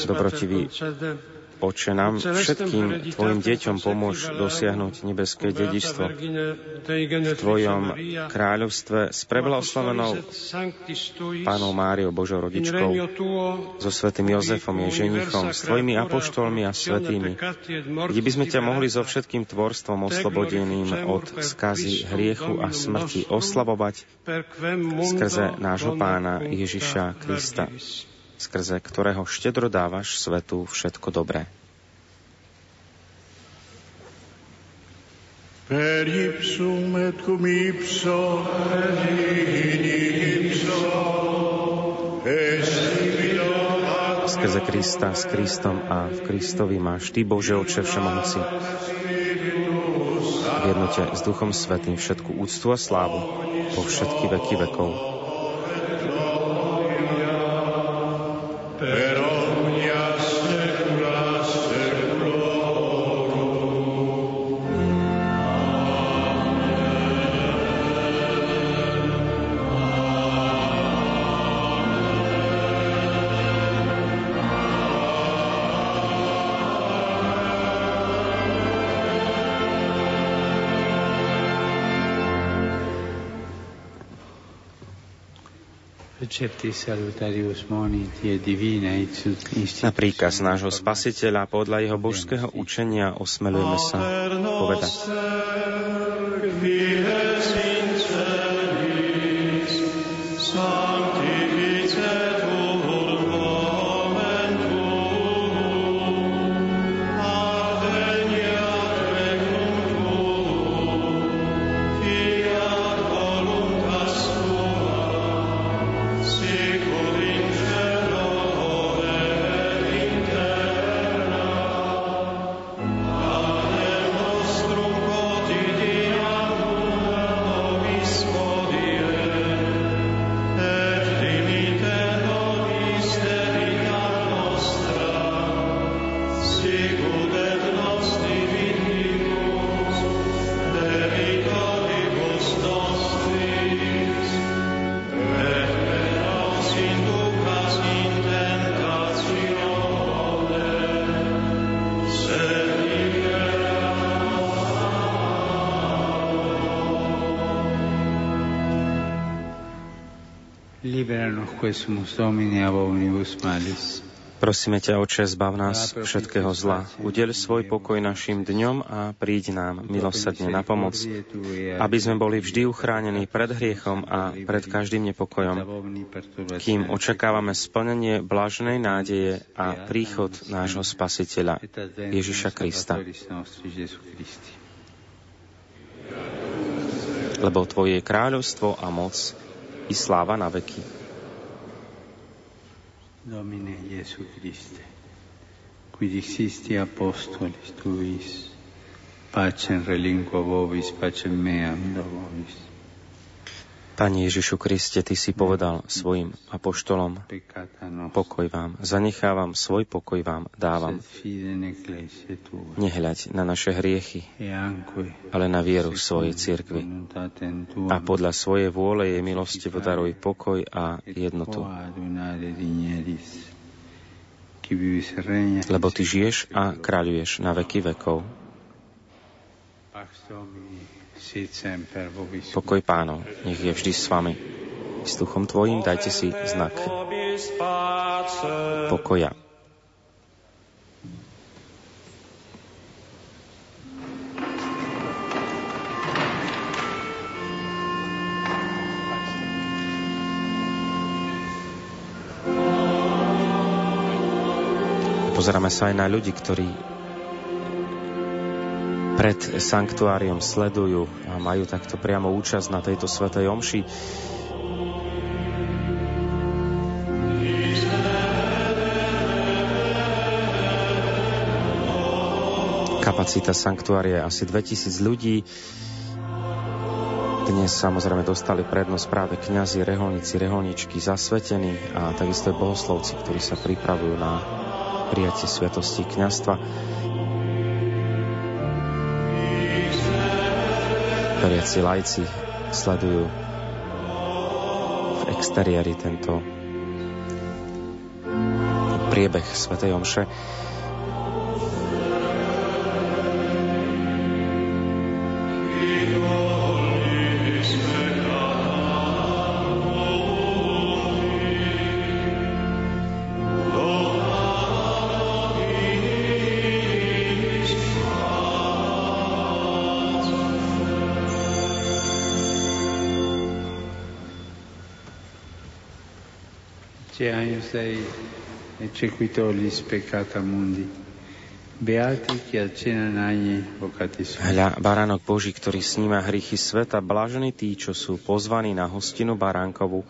Dobrotivý Oče, nám všetkým Tvojim deťom pomôž dosiahnuť nebeské dedičstvo v Tvojom kráľovstve s preblahoslavenou Pánou Máriou, Božou rodičkou, so svetým Jozefom, je ženichom, s Tvojimi apoštolmi a svetými, kde by sme ťa mohli so všetkým tvorstvom oslobodeným od skazy, hriechu a smrti oslavovať skrze nášho Pána Ježiša Krista skrze ktorého štedro dávaš svetu všetko dobré. Per ipsum et cum ipso ipso Skrze Krista, s Kristom a v Kristovi máš Ty, Bože Oče Všemohúci, v jednote s Duchom Svetým všetku úctu a slávu po všetky veky vekov. Na príkaz nášho spasiteľa podľa jeho božského učenia osmelujeme sa povedať. Prosíme ťa, Oče, zbav nás všetkého zla. Udeľ svoj pokoj našim dňom a príď nám milosrdne na pomoc, aby sme boli vždy uchránení pred hriechom a pred každým nepokojom, kým očakávame splnenie blažnej nádeje a príchod nášho Spasiteľa, Ježiša Krista. Lebo Tvoje kráľovstvo a moc i sláva na veky. Domine Iesu Christe, qui dixisti apostolis tuis, pacem relinquo vobis, pacem meam do vobis. Pane Ježišu Kriste, Ty si povedal svojim apoštolom, pokoj vám, zanechávam, svoj pokoj vám dávam. Nehľaď na naše hriechy, ale na vieru svojej cirkvi. A podľa svojej vôle je milosti daruj pokoj a jednotu. Lebo Ty žiješ a kráľuješ na veky vekov. Pokoj pánov, nech je vždy s vami. S duchom tvojim dajte si znak pokoja. Pozeráme sa aj na ľudí, ktorí pred sanktuáriom sledujú a majú takto priamo účasť na tejto svetej omši. Kapacita sanktuária je asi 2000 ľudí. Dnes samozrejme dostali prednosť práve kňazi, reholníci, reholničky, zasvetení a takisto aj bohoslovci, ktorí sa pripravujú na prijatie sviatosti kňastva. Veriaci lajci sledujú v exteriéri tento priebeh Svetej Omše. Sei exequitoris peccata mundi. Hľa, baránok Boží, ktorý sníma hrychy sveta, blažení tí, čo sú pozvaní na hostinu baránkovu.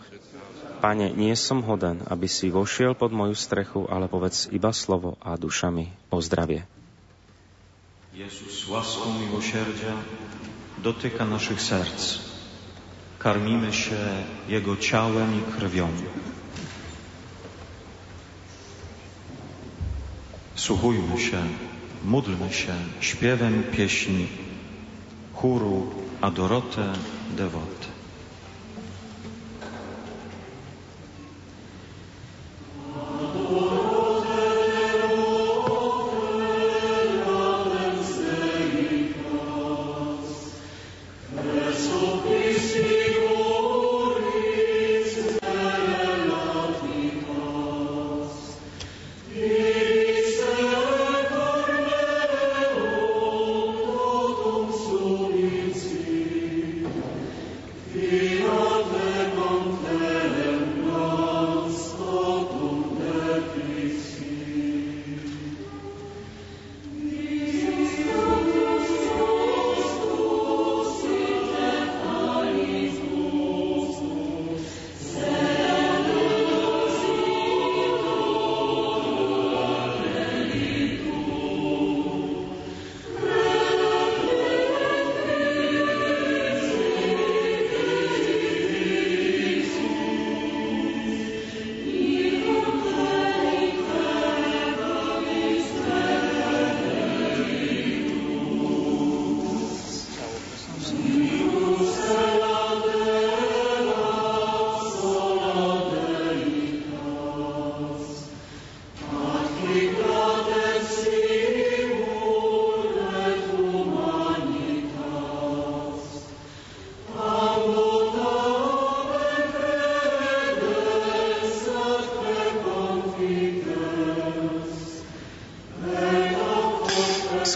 Pane, nie som hoden, aby si vošiel pod moju strechu, ale povedz iba slovo a dušami o zdravie. Jezus łaską miłosierdzia dotyka naszych serc. Karmimy się Jego ciałem i krwią. Słuchujmy się, módlmy się śpiewem pieśni chóru Adorote Devote.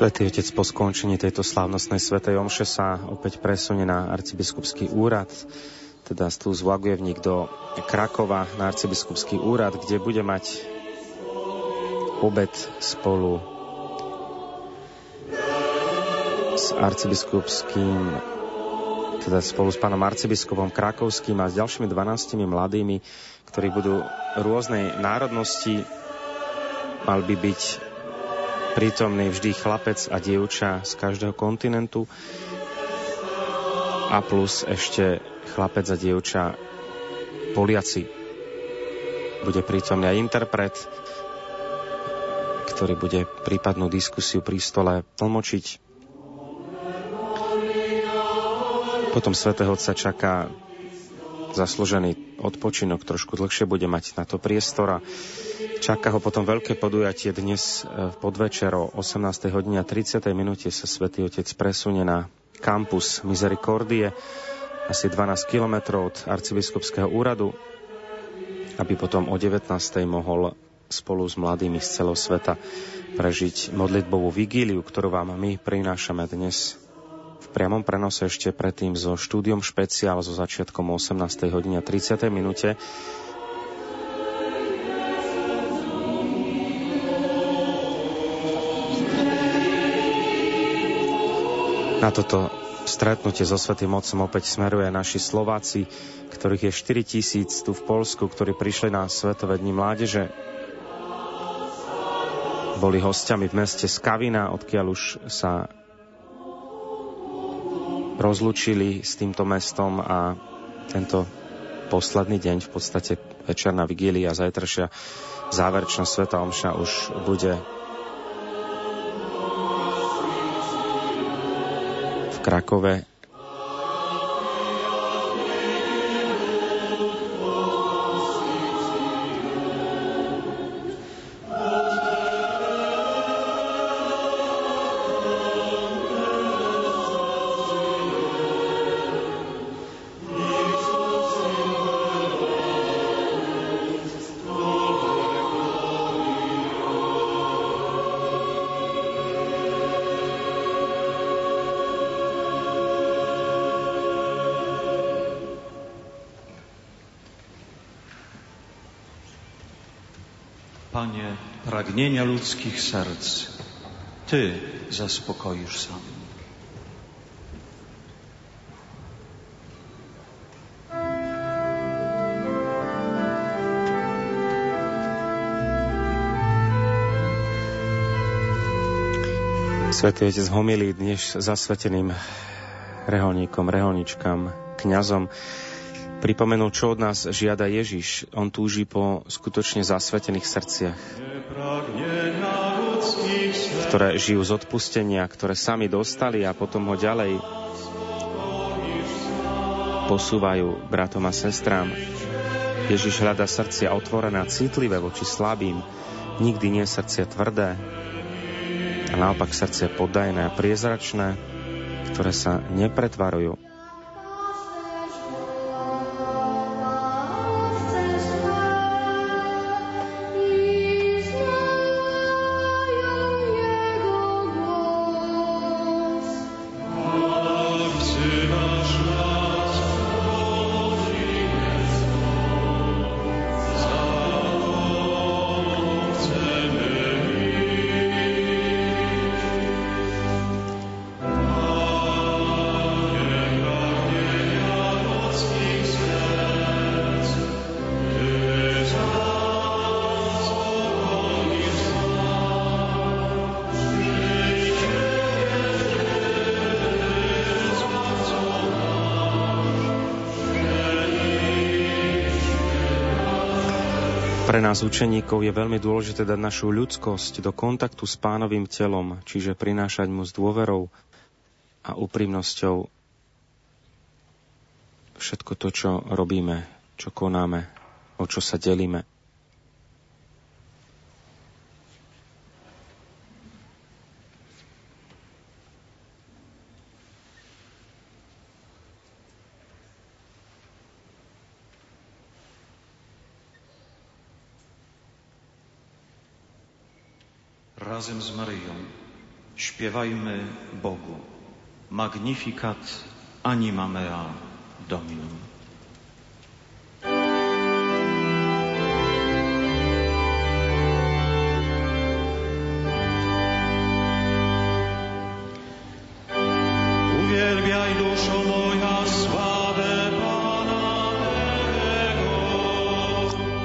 Svetý Otec po skončení tejto slávnostnej Svetej Omše sa opäť presunie na arcibiskupský úrad, teda tu z Lagujevník do Krakova na arcibiskupský úrad, kde bude mať obed spolu s arcibiskupským teda spolu s pánom arcibiskupom Krakovským a s ďalšími 12 mladými, ktorí budú rôznej národnosti, mal by byť prítomný vždy chlapec a dievča z každého kontinentu a plus ešte chlapec a dievča Poliaci. Bude prítomný aj interpret, ktorý bude prípadnú diskusiu pri stole tlmočiť. Potom svätého Otca čaká zaslúžený odpočinok, trošku dlhšie bude mať na to priestora. Čaká ho potom veľké podujatie dnes v e, podvečer o 18. hodine 30. minúte sa Svetý Otec presunie na kampus Misericordie, asi 12 kilometrov od arcibiskupského úradu, aby potom o 19. mohol spolu s mladými z celého sveta prežiť modlitbovú vigíliu, ktorú vám my prinášame dnes v priamom prenose ešte predtým so štúdiom špeciál so začiatkom 18. hodine 30. minúte. Na toto stretnutie so Svetým Otcom opäť smeruje naši Slováci, ktorých je 4 tisíc tu v Polsku, ktorí prišli na Svetové dni mládeže. Boli hostiami v meste Skavina, odkiaľ už sa rozlučili s týmto mestom a tento posledný deň, v podstate večerná vigília zajtršia záverečná sveta omša už bude v Krakove pragnienia ludzkich serc Ty zaspokoisz sam. Svetý Otec homilí dnes zasveteným reholníkom, reholničkám, kňazom pripomenul, čo od nás žiada Ježiš. On túži po skutočne zasvetených srdciach, ktoré žijú z odpustenia, ktoré sami dostali a potom ho ďalej posúvajú bratom a sestrám. Ježiš hľada srdcia otvorené a citlivé voči slabým, nikdy nie srdcia tvrdé, a naopak srdcia poddajné a priezračné, ktoré sa nepretvarujú Pre nás učeníkov je veľmi dôležité dať našu ľudskosť do kontaktu s pánovým telom, čiže prinášať mu s dôverou a úprimnosťou všetko to, čo robíme, čo konáme, o čo sa delíme. Razem z Maryją śpiewajmy Bogu. Magnificat anima mea Dominum.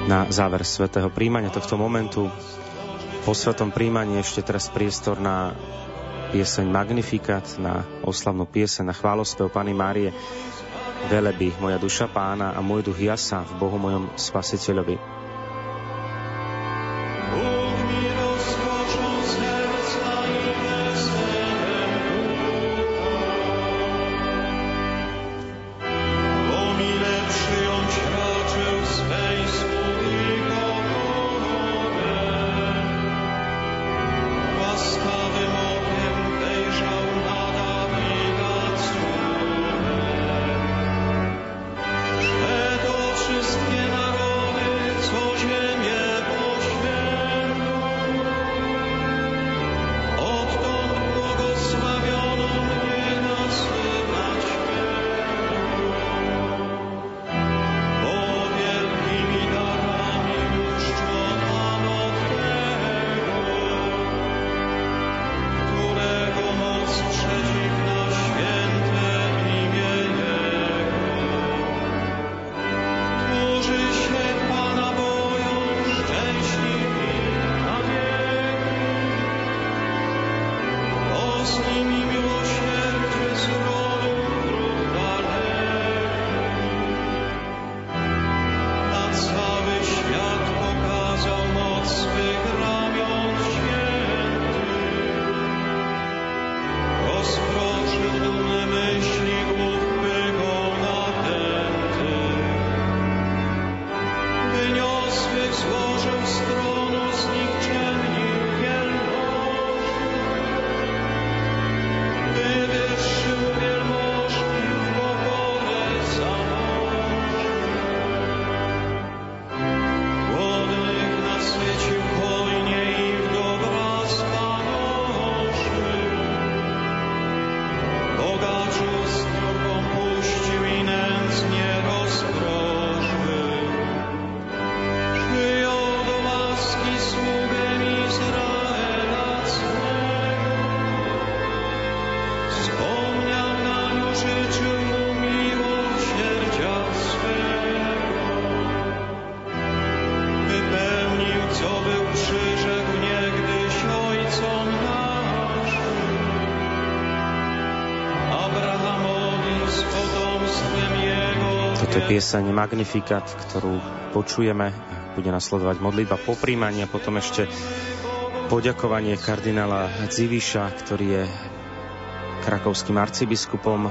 Na záver svetého príjmania tohto momentu po svetom príjmaní ešte teraz priestor na pieseň Magnificat, na oslavnú pieseň, na chválospev Pany Márie. Veleby moja duša pána a môj duch jasa v Bohu mojom spasiteľovi. Toto je pieseň Magnificat, ktorú počujeme. Bude nasledovať modlitba po príjmaní a potom ešte poďakovanie kardinála Dziviša, ktorý je krakovským arcibiskupom,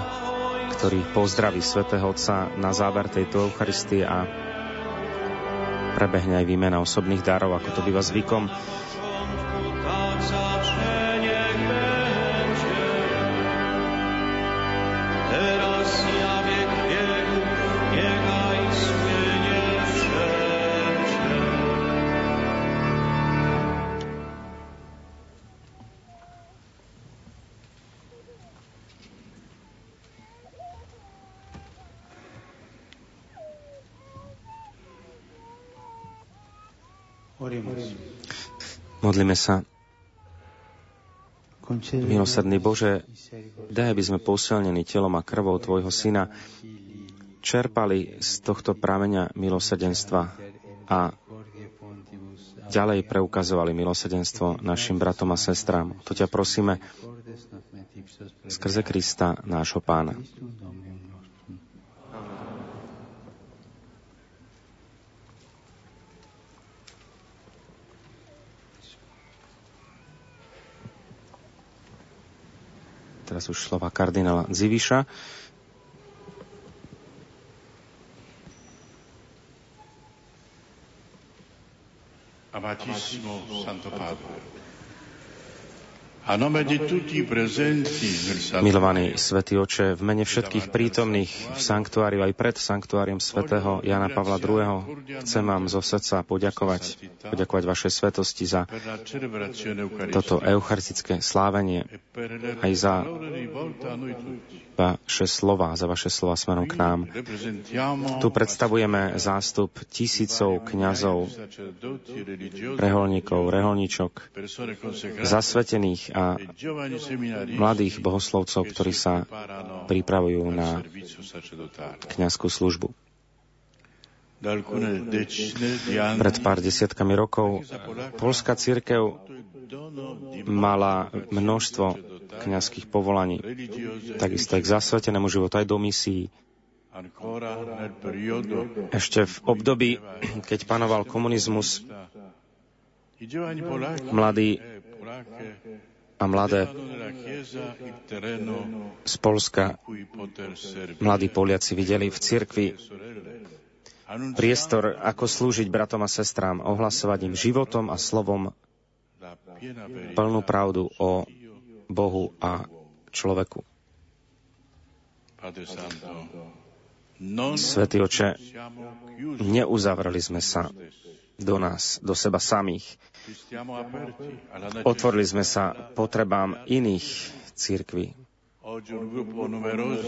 ktorý pozdraví svätého Otca na záver tejto Eucharistie a prebehne aj výmena osobných darov, ako to býva zvykom. Modlíme sa. Milosrdný Bože, daj, aby sme posilnení telom a krvou Tvojho Syna čerpali z tohto prameňa milosedenstva a ďalej preukazovali milosedenstvo našim bratom a sestrám. To ťa prosíme skrze Krista, nášho pána. Teraz už slova kardinála Ziviša. Amatissimo Santo Padre, A nome di tutti i presenti nel Santo Milovaný Svetý Oče, v mene všetkých prítomných v sanktuáriu aj pred sanktuáriom svätého Jana Pavla II. chcem vám zo srdca poďakovať, poďakovať vašej svetosti za toto eucharistické slávenie, aj za vaše slova, za vaše slova smerom k nám. Tu predstavujeme zástup tisícov kňazov, reholníkov, reholníčok, zasvetených a mladých bohoslovcov, ktorí sa pripravujú na kňazskú službu. Pred pár desiatkami rokov polská církev mala množstvo kňazských povolaní, takisto aj k zasvetenému životu, aj do misií. Ešte v období, keď panoval komunizmus, mladí a mladé z Polska, mladí Poliaci videli v cirkvi priestor, ako slúžiť bratom a sestrám, ohlasovať im životom a slovom plnú pravdu o Bohu a človeku. Svetý oče, neuzavreli sme sa do nás, do seba samých. Otvorili sme sa potrebám iných církví.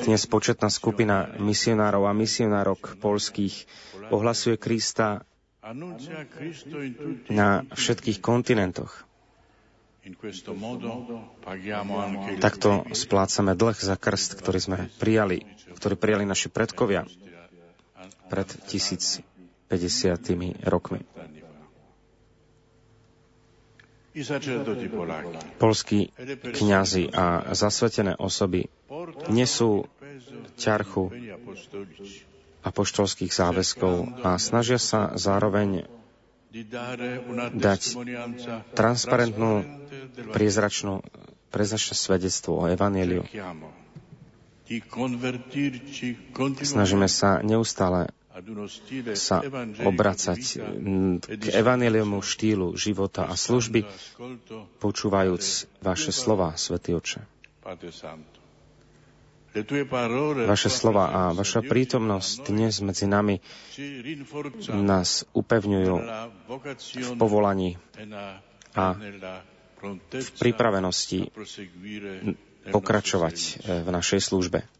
Dnes početná skupina misionárov a misionárok polských ohlasuje Krista na všetkých kontinentoch. Takto splácame dlh za krst, ktorý sme prijali, ktorý prijali naši predkovia pred 1050 rokmi. Polskí kňazi a zasvetené osoby nesú ťarchu apoštolských záväzkov a snažia sa zároveň dať transparentnú, priezračnú, priezračné svedectvo o Evangeliu. Snažíme sa neustále sa obracať mm, e k di evaneliumu štýlu života a služby, počúvajúc vaše slova, Svetý Oče. Vaše slova a vaša prítomnosť dnes medzi nami nás upevňujú v povolaní e a e v pripravenosti pokračovať eh, v našej službe.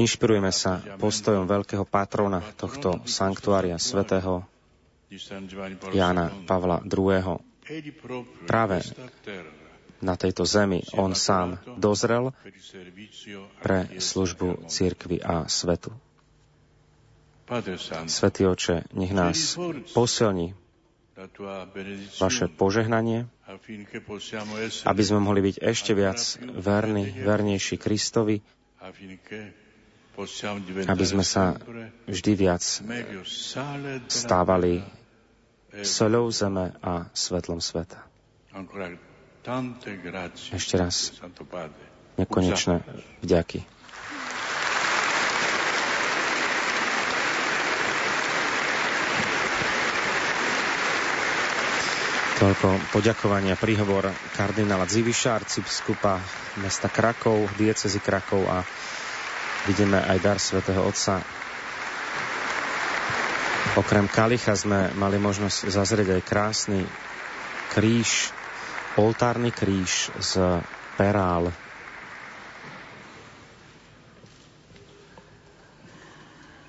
Inšpirujeme sa postojom veľkého patrona tohto sanktuária svätého II. Pavla II. Práve Na tejto zemi on sám dozrel pre službu cirkvi a svetu. Svetý Oče, nech nás posilní vaše požehnanie, aby sme mohli byť ešte viac verní, vernejší Kristovi, aby sme sa vždy viac stávali terra. soľou zeme a svetlom sveta. Ešte raz nekonečné vďaky. Toľko poďakovania príhovor kardinála Dziviša, arcibiskupa mesta Krakov, diecezy Krakov a vidíme aj dar svätého Otca. Okrem kalicha sme mali možnosť zazrieť aj krásny kríž, oltárny kríž z perál.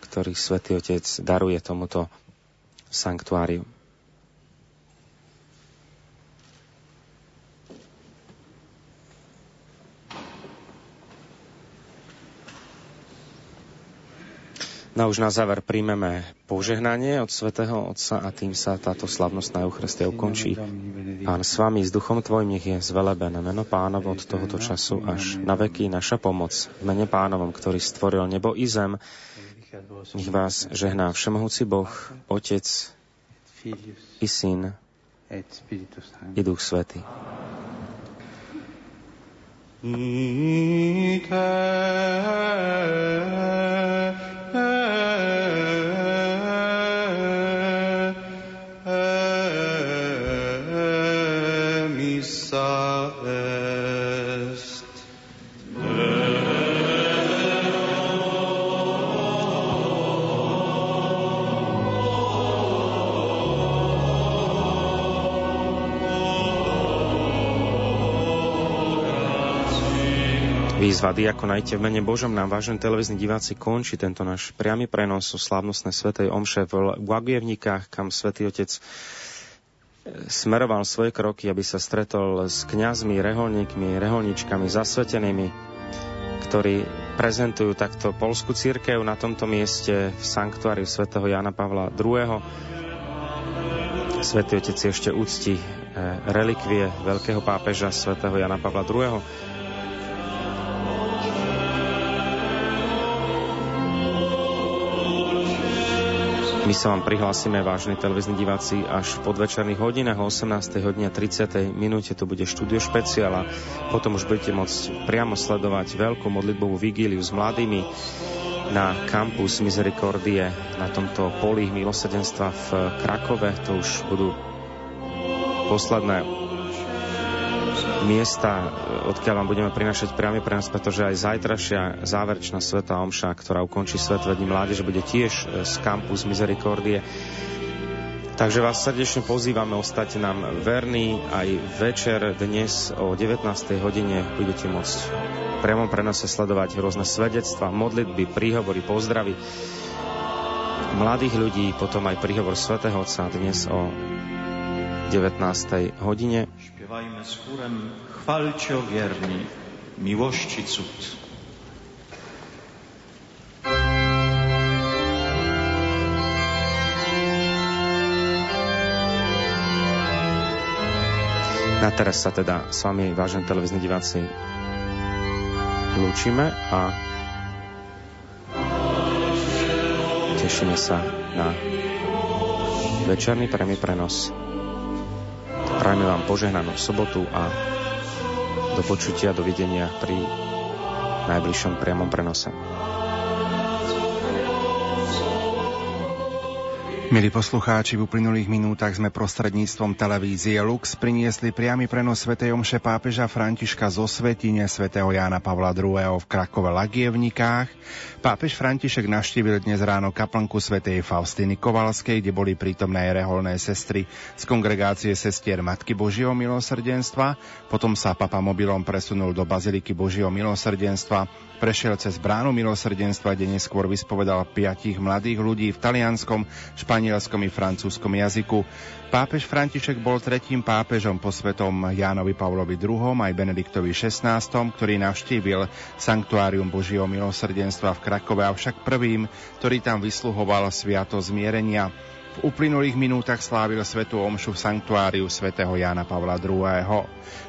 ktorý svätý Otec daruje tomuto sanktuáriu. No už na záver príjmeme požehnanie od svätého Otca a tým sa táto slavnostná Eucharistia ukončí. Pán s vami, s duchom tvojim nech je zvelebené meno pánovo od tohoto času až na veky naša pomoc. V mene pánovom, ktorý stvoril nebo i zem, nech vás žehná Všemohúci Boh, Otec i Syn i Duch Svetý. Mis Výzva Diakonajte v mene Božom nám, vážení televízni diváci, končí tento náš priamy prenos o slávnostnej svetej omše v Guagievnikách, kam svätý Otec e, smeroval svoje kroky, aby sa stretol s kňazmi, reholníkmi, reholničkami, zasvetenými, ktorí prezentujú takto polskú církev na tomto mieste v sanktuáriu svätého Jana Pavla II. Svetý Otec ešte úcti e, relikvie veľkého pápeža svätého Jana Pavla II My sa vám prihlásime, vážni televízni diváci, až v podvečerných hodinách o 18. hodine 30. minúte to bude štúdio špeciál a potom už budete môcť priamo sledovať veľkú modlitbovú vigíliu s mladými na kampus Misericordie na tomto poli milosedenstva v Krakove. To už budú posledné miesta, odkiaľ vám budeme prinašať priamy prenos, pretože aj zajtrašia záverečná sveta omša, ktorá ukončí Svetové dní mládeže, bude tiež e, z kampus Misericordie. Takže vás srdečne pozývame, ostať nám verní. Aj večer dnes o 19. hodine budete môcť v priamom prenose sledovať rôzne svedectva, modlitby, príhovory, pozdravy mladých ľudí, potom aj príhovor svätého Otca dnes o 19. hodine. Śpiewajmy z chórem, chwalcie o wierni, miłości cud. Na teraz sa teda s vami, vážení televízni diváci, lúčime a tešíme sa na večerný premi prenos Prajme vám požehnanú sobotu a do počutia, dovidenia pri najbližšom priamom prenose. Milí poslucháči, v uplynulých minútach sme prostredníctvom televízie Lux priniesli priamy prenos svätej omše pápeža Františka zo Svetine svätého Jána Pavla II. v Krakove Lagievnikách. Pápež František navštívil dnes ráno kaplnku svätej Faustiny Kovalskej, kde boli prítomné reholné sestry z kongregácie sestier Matky Božieho milosrdenstva. Potom sa papa mobilom presunul do Baziliky Božieho milosrdenstva Prešiel cez bránu milosrdenstva, kde neskôr vyspovedal piatich mladých ľudí v talianskom, španielskom i francúzskom jazyku. Pápež František bol tretím pápežom po svetom Jánovi Pavlovi II. aj Benediktovi XVI., ktorý navštívil Sanktuárium Božieho milosrdenstva v Krakove, avšak prvým, ktorý tam vysluhoval sviato zmierenia. V uplynulých minútach slávil svetú omšu v sanktuáriu svätého Jána Pavla II.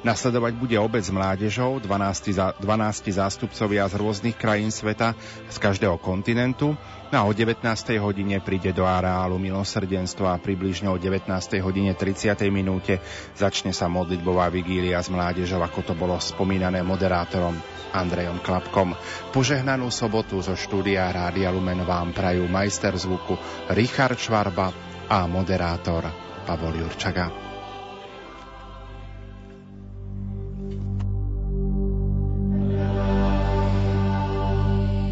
Nasledovať bude obec s mládežou, 12, za, 12 zástupcovia z rôznych krajín sveta, z každého kontinentu. No a o 19. hodine príde do areálu milosrdenstva a približne o 19. hodine 30. minúte začne sa modlitbová vigília s mládežou, ako to bolo spomínané moderátorom Andrejom Klapkom. Požehnanú sobotu zo štúdia Rádia Lumen vám prajú majster zvuku Richard Švarba a moderátor Pavol Jurčaga.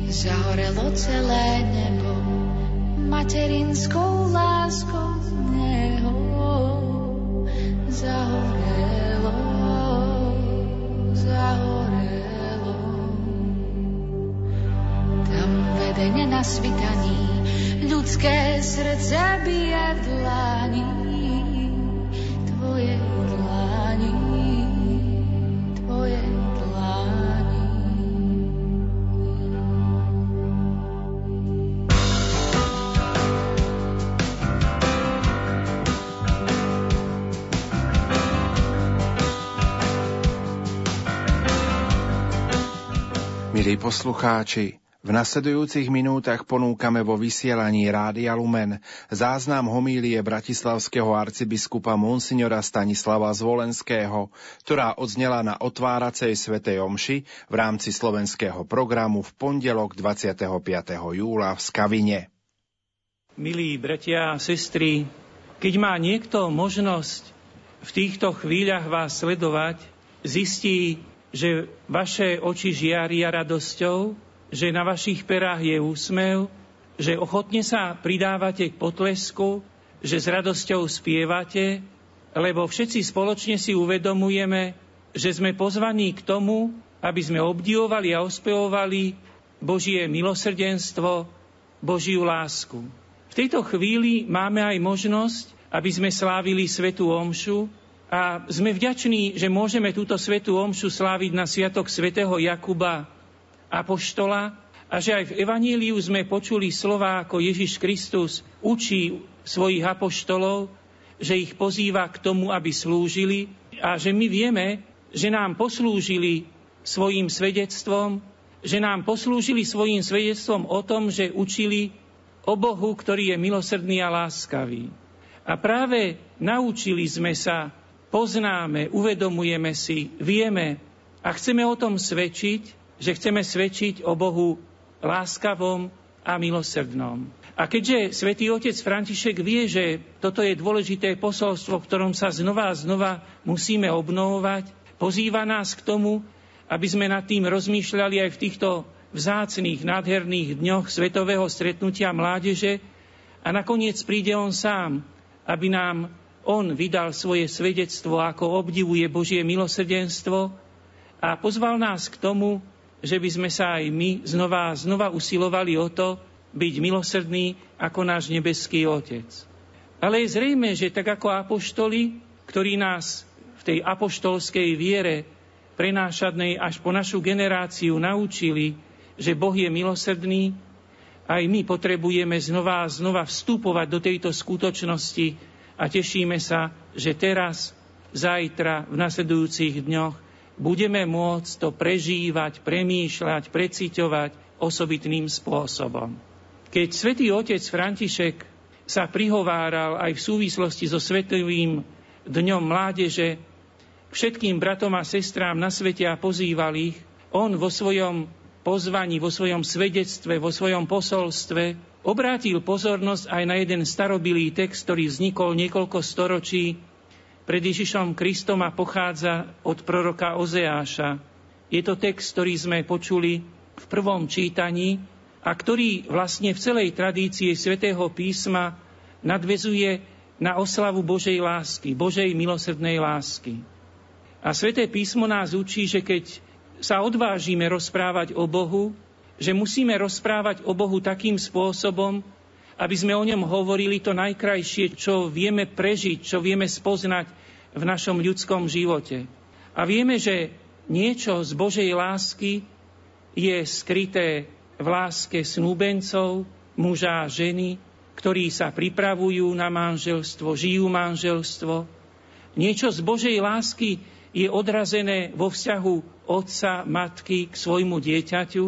Zahorelo celé nebo materinskou láskou neho. Zahorelo, zahorelo. Tam vedene na svitaní ľudské srdce bije v dlani. Tvoje dlani, tvoje dlani. Milí poslucháči, v nasledujúcich minútach ponúkame vo vysielaní Rádia Lumen záznam homílie bratislavského arcibiskupa Monsignora Stanislava Zvolenského, ktorá odznela na otváracej svetej omši v rámci slovenského programu v pondelok 25. júla v Skavine. Milí bratia a sestry, keď má niekto možnosť v týchto chvíľach vás sledovať, zistí, že vaše oči žiaria radosťou, že na vašich perách je úsmev, že ochotne sa pridávate k potlesku, že s radosťou spievate, lebo všetci spoločne si uvedomujeme, že sme pozvaní k tomu, aby sme obdivovali a ospevovali Božie milosrdenstvo, Božiu lásku. V tejto chvíli máme aj možnosť, aby sme slávili Svetú Omšu a sme vďační, že môžeme túto Svetú Omšu sláviť na Sviatok svätého Jakuba Apoštola a že aj v Evaníliu sme počuli slova, ako Ježiš Kristus učí svojich apoštolov, že ich pozýva k tomu, aby slúžili a že my vieme, že nám poslúžili svojim svedectvom, že nám poslúžili svojim svedectvom o tom, že učili o Bohu, ktorý je milosrdný a láskavý. A práve naučili sme sa, poznáme, uvedomujeme si, vieme a chceme o tom svedčiť, že chceme svedčiť o Bohu láskavom a milosrdnom. A keďže svätý otec František vie, že toto je dôležité posolstvo, v ktorom sa znova a znova musíme obnovovať, pozýva nás k tomu, aby sme nad tým rozmýšľali aj v týchto vzácných, nádherných dňoch svetového stretnutia mládeže a nakoniec príde on sám, aby nám on vydal svoje svedectvo, ako obdivuje Božie milosrdenstvo a pozval nás k tomu, že by sme sa aj my znova znova usilovali o to, byť milosrdný ako náš nebeský Otec. Ale je zrejme, že tak ako apoštoli, ktorí nás v tej apoštolskej viere prenášanej až po našu generáciu naučili, že Boh je milosrdný, aj my potrebujeme znova a znova vstupovať do tejto skutočnosti a tešíme sa, že teraz, zajtra, v nasledujúcich dňoch budeme môcť to prežívať, premýšľať, preciťovať osobitným spôsobom. Keď svätý otec František sa prihováral aj v súvislosti so Svetovým dňom mládeže všetkým bratom a sestrám na svete a pozýval ich, on vo svojom pozvaní, vo svojom svedectve, vo svojom posolstve obrátil pozornosť aj na jeden starobilý text, ktorý vznikol niekoľko storočí pred Ježišom Kristom a pochádza od proroka Ozeáša. Je to text, ktorý sme počuli v prvom čítaní a ktorý vlastne v celej tradícii svätého písma nadvezuje na oslavu Božej lásky, Božej milosrdnej lásky. A sväté písmo nás učí, že keď sa odvážime rozprávať o Bohu, že musíme rozprávať o Bohu takým spôsobom, aby sme o ňom hovorili to najkrajšie, čo vieme prežiť, čo vieme spoznať v našom ľudskom živote. A vieme, že niečo z Božej lásky je skryté v láske snúbencov, muža a ženy, ktorí sa pripravujú na manželstvo, žijú manželstvo. Niečo z Božej lásky je odrazené vo vzťahu otca, matky k svojmu dieťaťu.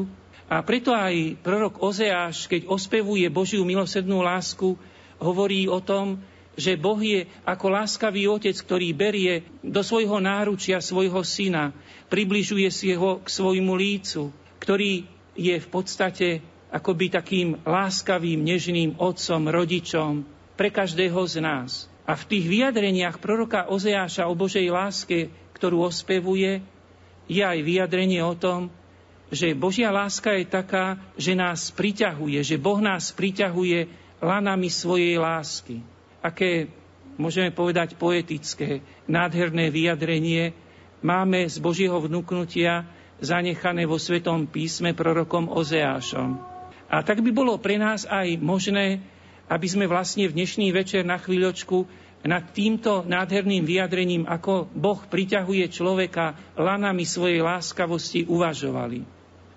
A preto aj prorok Ozeáš, keď ospevuje Božiu milosednú lásku, hovorí o tom, že Boh je ako láskavý otec, ktorý berie do svojho náručia svojho syna, približuje si ho k svojmu lícu, ktorý je v podstate akoby takým láskavým, nežným otcom, rodičom pre každého z nás. A v tých vyjadreniach proroka Ozeáša o Božej láske ktorú ospevuje, je aj vyjadrenie o tom, že Božia láska je taká, že nás priťahuje, že Boh nás priťahuje lanami svojej lásky. Aké, môžeme povedať, poetické, nádherné vyjadrenie máme z Božieho vnúknutia zanechané vo Svetom písme prorokom Ozeášom. A tak by bolo pre nás aj možné, aby sme vlastne v dnešný večer na chvíľočku nad týmto nádherným vyjadrením, ako Boh priťahuje človeka lanami svojej láskavosti, uvažovali.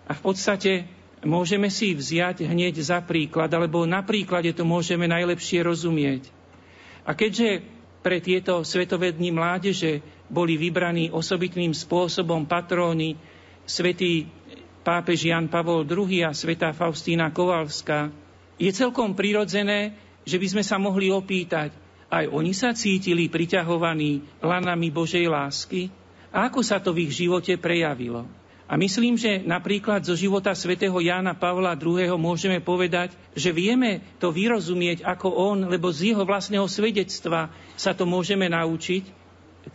A v podstate môžeme si vziať hneď za príklad, alebo na príklade to môžeme najlepšie rozumieť. A keďže pre tieto svetové dni mládeže boli vybraní osobitným spôsobom patróny svätý pápež Jan Pavol II a svätá Faustína Kovalská, je celkom prirodzené, že by sme sa mohli opýtať, aj oni sa cítili priťahovaní lanami Božej lásky? A ako sa to v ich živote prejavilo? A myslím, že napríklad zo života svätého Jána Pavla II. môžeme povedať, že vieme to vyrozumieť ako on, lebo z jeho vlastného svedectva sa to môžeme naučiť,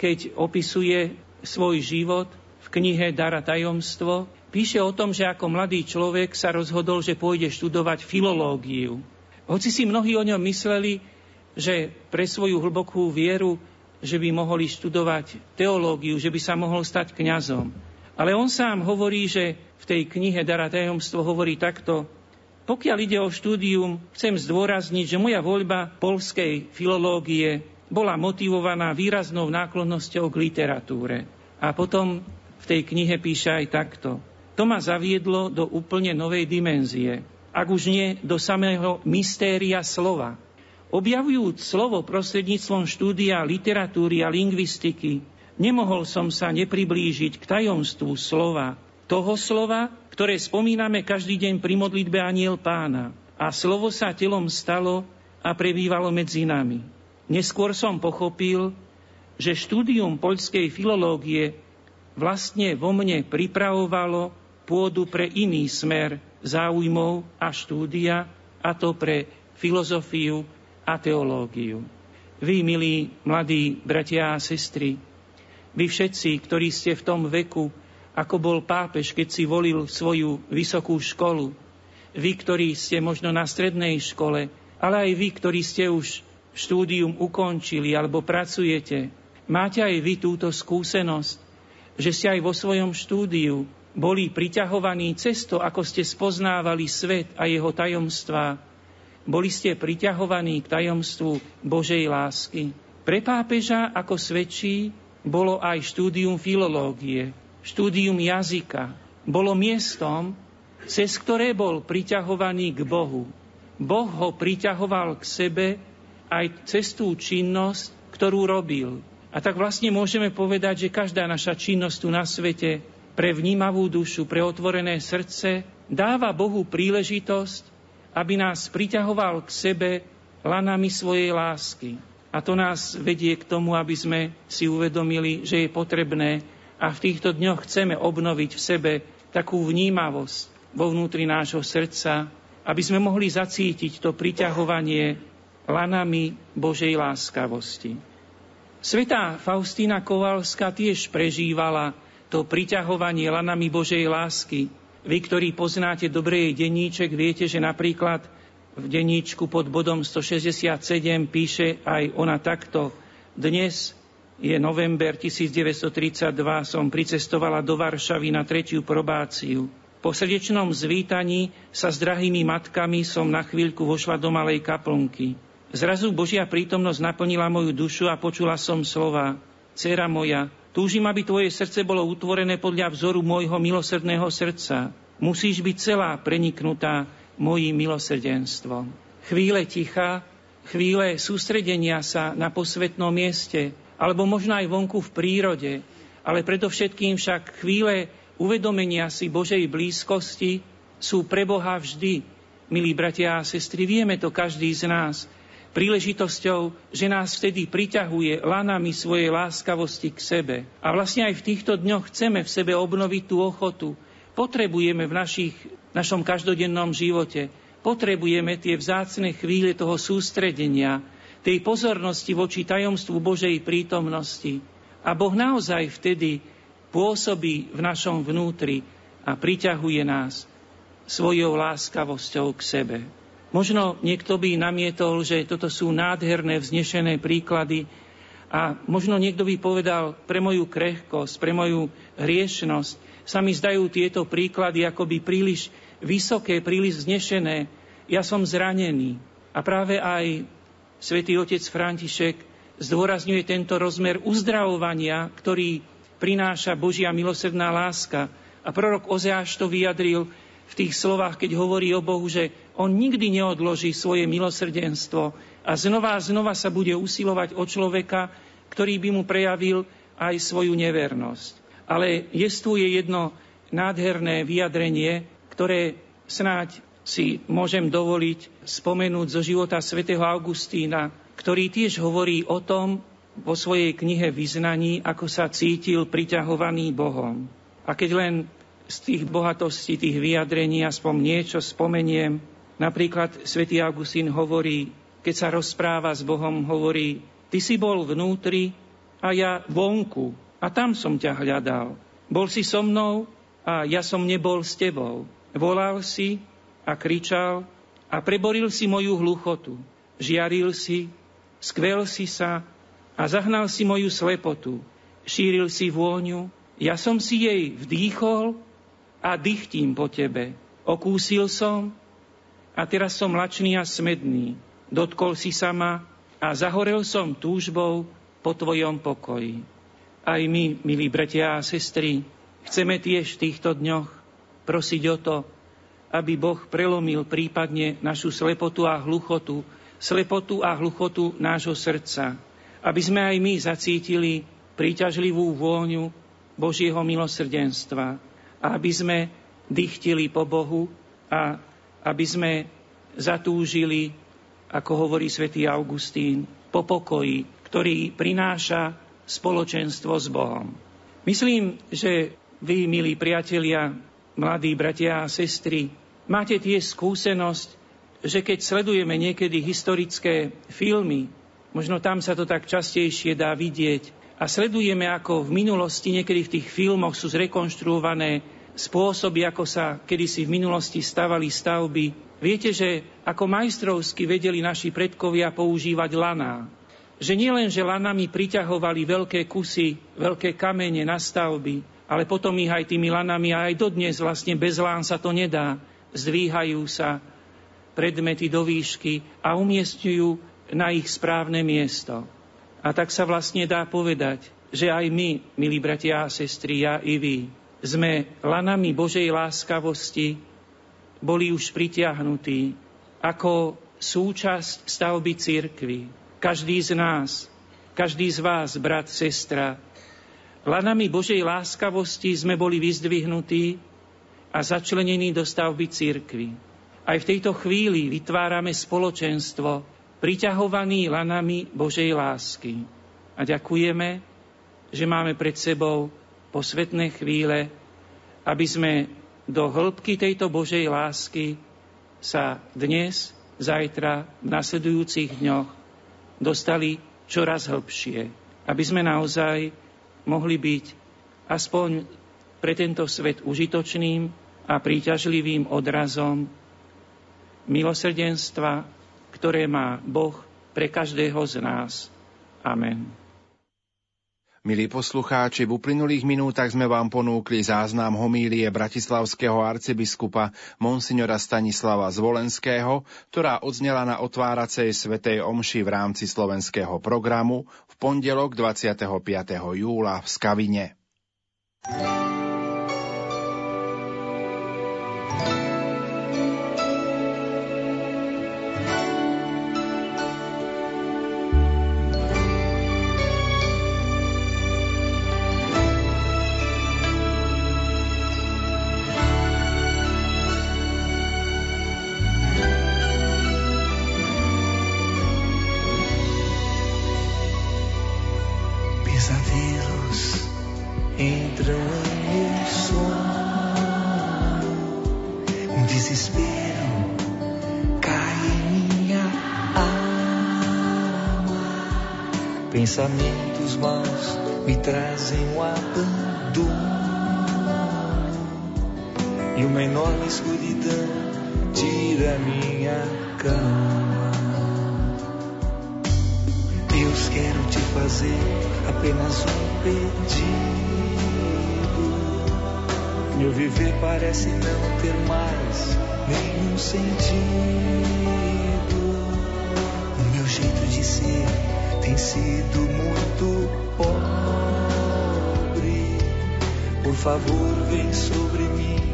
keď opisuje svoj život v knihe Dara tajomstvo. Píše o tom, že ako mladý človek sa rozhodol, že pôjde študovať filológiu. Hoci si mnohí o ňom mysleli, že pre svoju hlbokú vieru, že by mohli študovať teológiu, že by sa mohol stať kňazom. Ale on sám hovorí, že v tej knihe Dara tajomstvo hovorí takto, pokiaľ ide o štúdium, chcem zdôrazniť, že moja voľba polskej filológie bola motivovaná výraznou náklonnosťou k literatúre. A potom v tej knihe píše aj takto. To ma zaviedlo do úplne novej dimenzie, ak už nie do samého mystéria slova. Objavujúc slovo prostredníctvom štúdia literatúry a lingvistiky, nemohol som sa nepriblížiť k tajomstvu slova, toho slova, ktoré spomíname každý deň pri modlitbe Aniel pána. A slovo sa telom stalo a prebývalo medzi nami. Neskôr som pochopil, že štúdium poľskej filológie vlastne vo mne pripravovalo pôdu pre iný smer záujmov a štúdia, a to pre filozofiu a teológiu. Vy, milí mladí bratia a sestry, vy všetci, ktorí ste v tom veku, ako bol pápež, keď si volil svoju vysokú školu. Vy, ktorí ste možno na strednej škole, ale aj vy, ktorí ste už štúdium ukončili alebo pracujete, máte aj vy túto skúsenosť, že ste aj vo svojom štúdiu boli priťahovaní cesto, ako ste spoznávali svet a jeho tajomstvá. Boli ste priťahovaní k tajomstvu Božej lásky. Pre pápeža, ako svedčí, bolo aj štúdium filológie, štúdium jazyka bolo miestom, cez ktoré bol priťahovaný k Bohu. Boh ho priťahoval k sebe aj cez tú činnosť, ktorú robil. A tak vlastne môžeme povedať, že každá naša činnosť tu na svete pre vnímavú dušu, pre otvorené srdce dáva Bohu príležitosť, aby nás priťahoval k sebe lanami svojej lásky. A to nás vedie k tomu, aby sme si uvedomili, že je potrebné a v týchto dňoch chceme obnoviť v sebe takú vnímavosť vo vnútri nášho srdca, aby sme mohli zacítiť to priťahovanie lanami Božej láskavosti. Svetá Faustína Kovalská tiež prežívala to priťahovanie lanami Božej lásky. Vy, ktorí poznáte dobre jej denníček, viete, že napríklad v denníčku pod bodom 167 píše aj ona takto. Dnes je november 1932, som pricestovala do Varšavy na tretiu probáciu. Po srdečnom zvítaní sa s drahými matkami som na chvíľku vošla do malej kaplnky. Zrazu Božia prítomnosť naplnila moju dušu a počula som slova. Cera moja, túžim, aby tvoje srdce bolo utvorené podľa vzoru môjho milosrdného srdca. Musíš byť celá preniknutá mojím milosrdenstvom. Chvíle ticha, chvíle sústredenia sa na posvetnom mieste, alebo možno aj vonku v prírode, ale predovšetkým však chvíle uvedomenia si Božej blízkosti sú pre Boha vždy, milí bratia a sestry, vieme to každý z nás, príležitosťou, že nás vtedy priťahuje lanami svojej láskavosti k sebe. A vlastne aj v týchto dňoch chceme v sebe obnoviť tú ochotu. Potrebujeme v našich, našom každodennom živote, potrebujeme tie vzácne chvíle toho sústredenia, tej pozornosti voči tajomstvu Božej prítomnosti. A Boh naozaj vtedy pôsobí v našom vnútri a priťahuje nás svojou láskavosťou k sebe. Možno niekto by namietol, že toto sú nádherné, vznešené príklady a možno niekto by povedal, pre moju krehkosť, pre moju hriešnosť sa mi zdajú tieto príklady akoby príliš vysoké, príliš vznešené. Ja som zranený. A práve aj Svetý otec František zdôrazňuje tento rozmer uzdravovania, ktorý prináša Božia milosrdná láska. A prorok Ozeáš to vyjadril v tých slovách, keď hovorí o Bohu, že on nikdy neodloží svoje milosrdenstvo a znova a znova sa bude usilovať o človeka, ktorý by mu prejavil aj svoju nevernosť. Ale je tu je jedno nádherné vyjadrenie, ktoré snáď si môžem dovoliť spomenúť zo života svätého Augustína, ktorý tiež hovorí o tom vo svojej knihe Vyznaní, ako sa cítil priťahovaný Bohom. A keď len z tých bohatostí, tých vyjadrení aspoň niečo spomeniem, napríklad svätý Augustín hovorí, keď sa rozpráva s Bohom, hovorí, ty si bol vnútri a ja vonku a tam som ťa hľadal. Bol si so mnou a ja som nebol s tebou. Volal si a kričal a preboril si moju hluchotu. Žiaril si, skvel si sa a zahnal si moju slepotu. Šíril si vôňu Ja som si jej vdýchol a dychtím po tebe. Okúsil som a teraz som lačný a smedný. Dotkol si sa ma a zahorel som túžbou po tvojom pokoji. Aj my, milí bratia a sestry, chceme tiež v týchto dňoch prosiť o to, aby Boh prelomil prípadne našu slepotu a hluchotu, slepotu a hluchotu nášho srdca, aby sme aj my zacítili príťažlivú vôňu Božieho milosrdenstva a aby sme dychtili po Bohu a aby sme zatúžili, ako hovorí svätý Augustín, po pokoji, ktorý prináša spoločenstvo s Bohom. Myslím, že vy, milí priatelia, mladí bratia a sestry, máte tiež skúsenosť, že keď sledujeme niekedy historické filmy, možno tam sa to tak častejšie dá vidieť, a sledujeme, ako v minulosti, niekedy v tých filmoch sú zrekonštruované spôsoby, ako sa kedysi v minulosti stavali stavby. Viete, že ako majstrovsky vedeli naši predkovia používať laná že nielen, že lanami priťahovali veľké kusy, veľké kamene na stavby, ale potom ich aj tými lanami, a aj dodnes vlastne bez lán sa to nedá, zdvíhajú sa predmety do výšky a umiestňujú na ich správne miesto. A tak sa vlastne dá povedať, že aj my, milí bratia a sestry, ja i vy, sme lanami Božej láskavosti boli už pritiahnutí ako súčasť stavby cirkvy každý z nás, každý z vás, brat, sestra, lanami Božej láskavosti sme boli vyzdvihnutí a začlenení do stavby církvy. Aj v tejto chvíli vytvárame spoločenstvo, priťahovaný lanami Božej lásky. A ďakujeme, že máme pred sebou posvetné chvíle, aby sme do hĺbky tejto Božej lásky sa dnes, zajtra, v nasledujúcich dňoch dostali čoraz hlbšie, aby sme naozaj mohli byť aspoň pre tento svet užitočným a príťažlivým odrazom milosrdenstva, ktoré má Boh pre každého z nás. Amen. Milí poslucháči, v uplynulých minútach sme vám ponúkli záznam homílie bratislavského arcibiskupa Monsignora Stanislava Zvolenského, ktorá odznela na otváracej svetej omši v rámci slovenského programu v pondelok 25. júla v Skavine. Pensamentos maus me trazem o abandono e uma enorme escuridão tira minha calma. Deus, quero te fazer apenas um pedido. Meu viver parece não ter mais nenhum sentido. Tem sido muito pobre. Por favor, vem sobre mim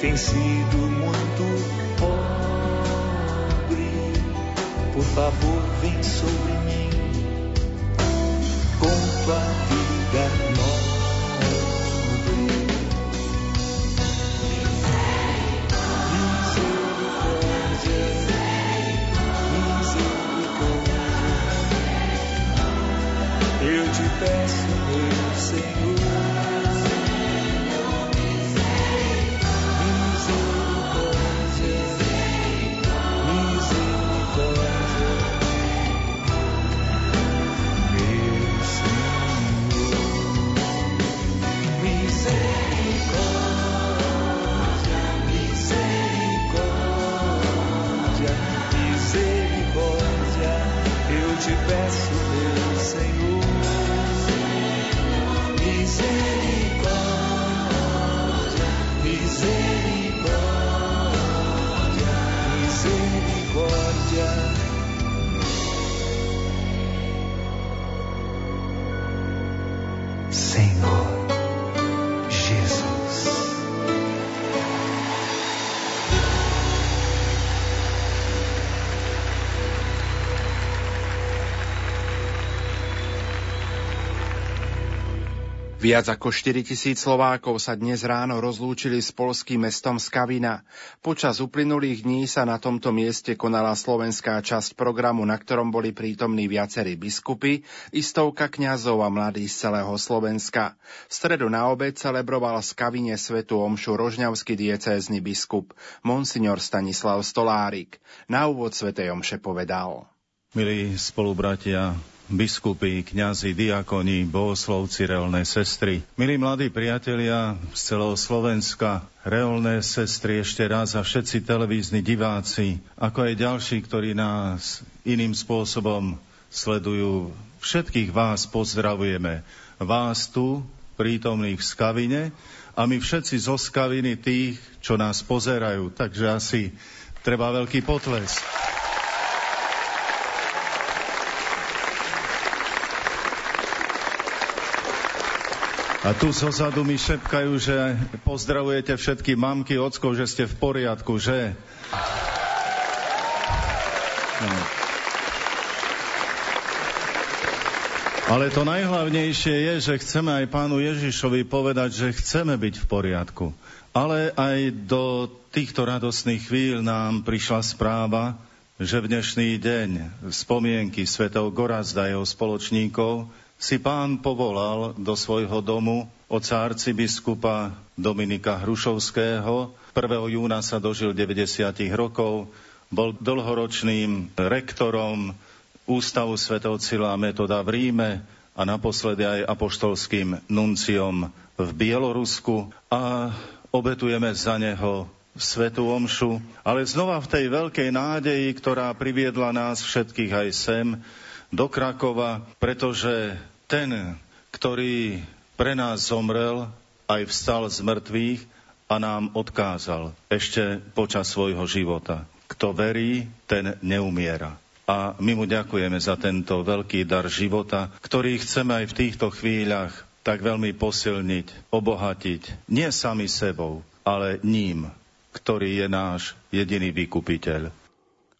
tem sido muito pobre. Por favor, vem sobre mim com tua vida nova. Eu te peço, Viac ako 4 tisíc Slovákov sa dnes ráno rozlúčili s polským mestom Skavina. Počas uplynulých dní sa na tomto mieste konala slovenská časť programu, na ktorom boli prítomní viacerí biskupy, istovka kňazov a mladí z celého Slovenska. V stredu na obed celebroval Skavine svetu omšu rožňavský diecézny biskup, monsignor Stanislav Stolárik. Na úvod svetej omše povedal. Milí spolubratia, biskupy, kňazi, diakoni, bohoslovci, reolné sestry. Milí mladí priatelia z celého Slovenska, reolné sestry ešte raz a všetci televízni diváci, ako aj ďalší, ktorí nás iným spôsobom sledujú. Všetkých vás pozdravujeme. Vás tu, prítomných v Skavine a my všetci zo Skaviny tých, čo nás pozerajú. Takže asi treba veľký potles. A tu zozadu mi šepkajú, že pozdravujete všetky mamky, ockov, že ste v poriadku, že? No. Ale to najhlavnejšie je, že chceme aj pánu Ježišovi povedať, že chceme byť v poriadku. Ale aj do týchto radostných chvíľ nám prišla správa, že v dnešný deň spomienky svetov Gorazda a jeho spoločníkov si pán povolal do svojho domu oca arcibiskupa Dominika Hrušovského. 1. júna sa dožil 90 rokov, bol dlhoročným rektorom Ústavu svätého Cila Metoda v Ríme a naposledy aj apoštolským nunciom v Bielorusku a obetujeme za neho Svetú Omšu, ale znova v tej veľkej nádeji, ktorá priviedla nás všetkých aj sem, do Krakova, pretože ten, ktorý pre nás zomrel, aj vstal z mŕtvych a nám odkázal ešte počas svojho života. Kto verí, ten neumiera. A my mu ďakujeme za tento veľký dar života, ktorý chceme aj v týchto chvíľach tak veľmi posilniť, obohatiť, nie sami sebou, ale ním, ktorý je náš jediný vykupiteľ.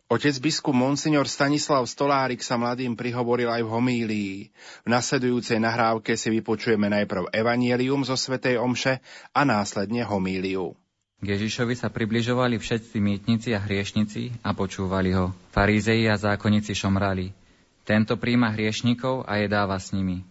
Otec biskup Monsignor Stanislav Stolárik sa mladým prihovoril aj v homílii. V nasledujúcej nahrávke si vypočujeme najprv evanielium zo Svetej Omše a následne homíliu. K Ježišovi sa približovali všetci mýtnici a hriešnici a počúvali ho. Farízeji a zákonníci šomrali. Tento príjma hriešnikov a jedáva s nimi.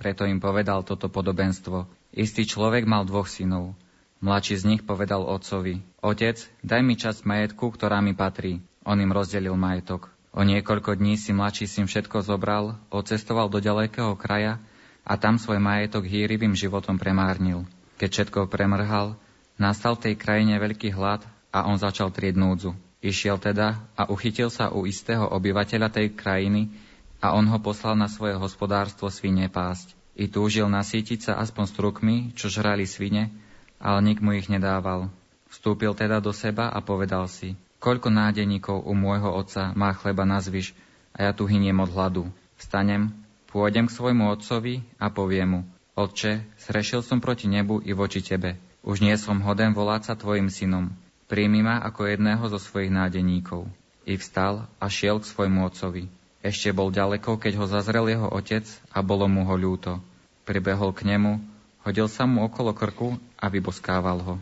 Preto im povedal toto podobenstvo. Istý človek mal dvoch synov. Mladší z nich povedal otcovi, Otec, daj mi časť majetku, ktorá mi patrí. On im rozdelil majetok. O niekoľko dní si mladší syn všetko zobral, odcestoval do ďalekého kraja a tam svoj majetok hýrivým životom premárnil. Keď všetko premrhal, nastal v tej krajine veľký hlad a on začal trieť núdzu. Išiel teda a uchytil sa u istého obyvateľa tej krajiny a on ho poslal na svoje hospodárstvo svine pásť. I túžil nasítiť sa aspoň strukmi, čo žrali svine, ale nik mu ich nedával. Vstúpil teda do seba a povedal si – Koľko nádeníkov u môjho otca má chleba na zvyš, a ja tu hyniem od hladu. Vstanem, pôjdem k svojmu otcovi a poviem mu, Otče, zrešil som proti nebu i voči tebe. Už nie som hoden volať sa tvojim synom. Príjmi ma ako jedného zo svojich nádeníkov. I vstal a šiel k svojmu otcovi. Ešte bol ďaleko, keď ho zazrel jeho otec a bolo mu ho ľúto. Pribehol k nemu, hodil sa mu okolo krku a vyboskával ho.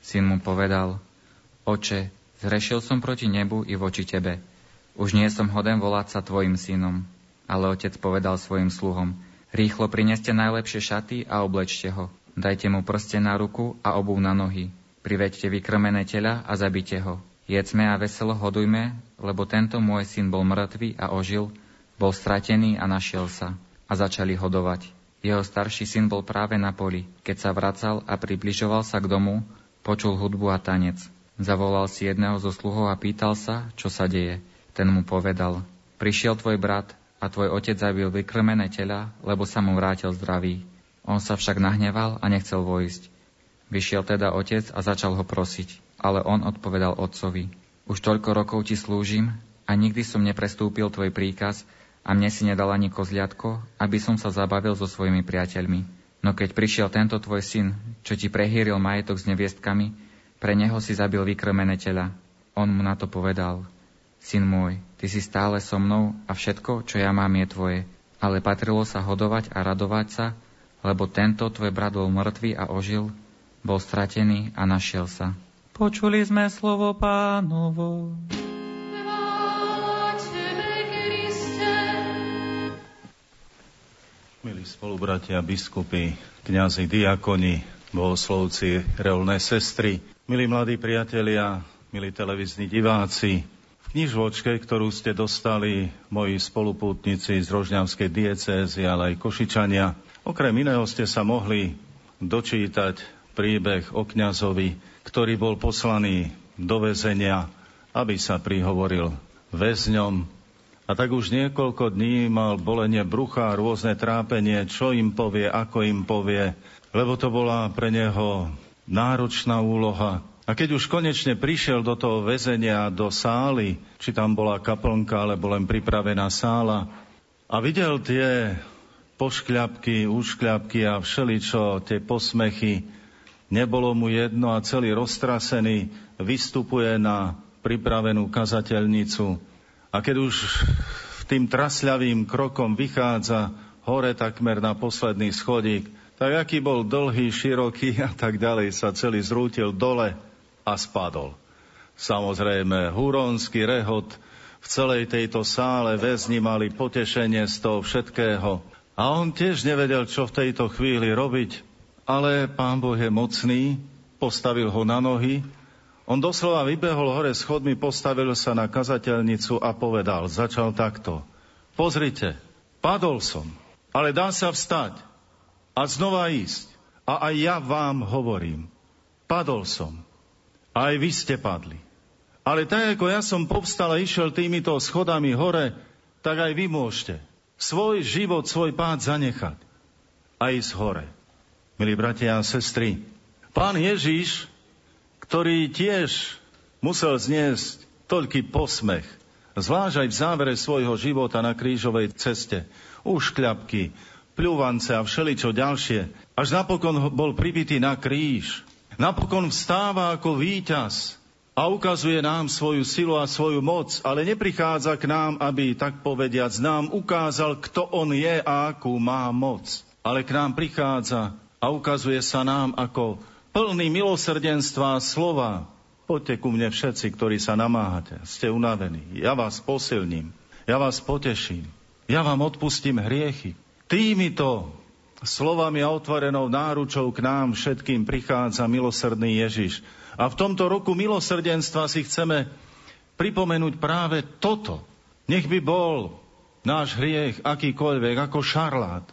Syn mu povedal, Oče, zrešil som proti nebu i voči tebe. Už nie som hoden volať sa tvojim synom. Ale otec povedal svojim sluhom, rýchlo prineste najlepšie šaty a oblečte ho. Dajte mu prste na ruku a obuv na nohy Priveďte vykrmené tela a zabite ho. Jedzme a veselo hodujme, lebo tento môj syn bol mŕtvý a ožil, bol stratený a našiel sa. A začali hodovať. Jeho starší syn bol práve na poli. Keď sa vracal a približoval sa k domu, počul hudbu a tanec. Zavolal si jedného zo sluhov a pýtal sa, čo sa deje. Ten mu povedal, prišiel tvoj brat a tvoj otec zabil vykrmené tela, lebo sa mu vrátil zdravý. On sa však nahneval a nechcel vojsť. Vyšiel teda otec a začal ho prosiť, ale on odpovedal otcovi, už toľko rokov ti slúžim a nikdy som neprestúpil tvoj príkaz a mne si nedal ani kozliatko, aby som sa zabavil so svojimi priateľmi. No keď prišiel tento tvoj syn, čo ti prehýril majetok s neviestkami, pre neho si zabil vykrmené tela. On mu na to povedal, syn môj, ty si stále so mnou a všetko, čo ja mám, je tvoje. Ale patrilo sa hodovať a radovať sa, lebo tento tvoj brat bol mŕtvý a ožil, bol stratený a našiel sa. Počuli sme slovo pánovo. Milí spolubratia, biskupy, kňazi, diakoni, bohoslovci, reolné sestry, milí mladí priatelia, milí televízni diváci, v knižvočke, ktorú ste dostali moji spolupútnici z Rožňavskej diecézy, ale aj Košičania, okrem iného ste sa mohli dočítať príbeh o kňazovi, ktorý bol poslaný do väzenia, aby sa prihovoril väzňom. A tak už niekoľko dní mal bolenie brucha, rôzne trápenie, čo im povie, ako im povie, lebo to bola pre neho náročná úloha. A keď už konečne prišiel do toho väzenia, do sály, či tam bola kaplnka, alebo len pripravená sála, a videl tie poškľapky, úškľapky a všeličo, tie posmechy, nebolo mu jedno a celý roztrasený vystupuje na pripravenú kazateľnicu. A keď už tým trasľavým krokom vychádza hore takmer na posledný schodík, tak aký bol dlhý, široký a tak ďalej, sa celý zrútil dole a spadol. Samozrejme, huronský rehot v celej tejto sále väzni mali potešenie z toho všetkého. A on tiež nevedel, čo v tejto chvíli robiť ale pán Boh je mocný, postavil ho na nohy. On doslova vybehol hore schodmi, postavil sa na kazateľnicu a povedal, začal takto. Pozrite, padol som, ale dá sa vstať a znova ísť. A aj ja vám hovorím, padol som. Aj vy ste padli. Ale tak ako ja som povstal a išiel týmito schodami hore, tak aj vy môžete svoj život, svoj pád zanechať a ísť hore milí bratia a sestry. Pán Ježiš, ktorý tiež musel zniesť toľký posmech, zvlášť aj v závere svojho života na krížovej ceste, uškľapky, pľúvance a všeličo ďalšie, až napokon bol pribitý na kríž. Napokon vstáva ako víťaz a ukazuje nám svoju silu a svoju moc, ale neprichádza k nám, aby, tak povediac, nám ukázal, kto on je a akú má moc. Ale k nám prichádza a ukazuje sa nám ako plný milosrdenstva a slova. Poďte ku mne všetci, ktorí sa namáhate, ste unavení. Ja vás posilním, ja vás poteším, ja vám odpustím hriechy. Týmito slovami a otvorenou náručou k nám všetkým prichádza milosrdný Ježiš. A v tomto roku milosrdenstva si chceme pripomenúť práve toto. Nech by bol náš hriech akýkoľvek, ako šarlát,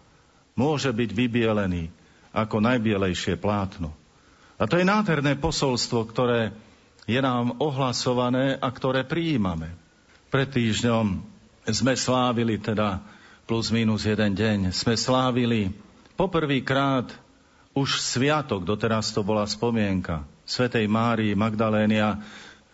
môže byť vybielený ako najbielejšie plátno. A to je nádherné posolstvo, ktoré je nám ohlasované a ktoré prijímame. Pred týždňom sme slávili teda plus minus jeden deň, sme slávili poprvýkrát už sviatok, doteraz to bola spomienka, Svetej Márii Magdalénia.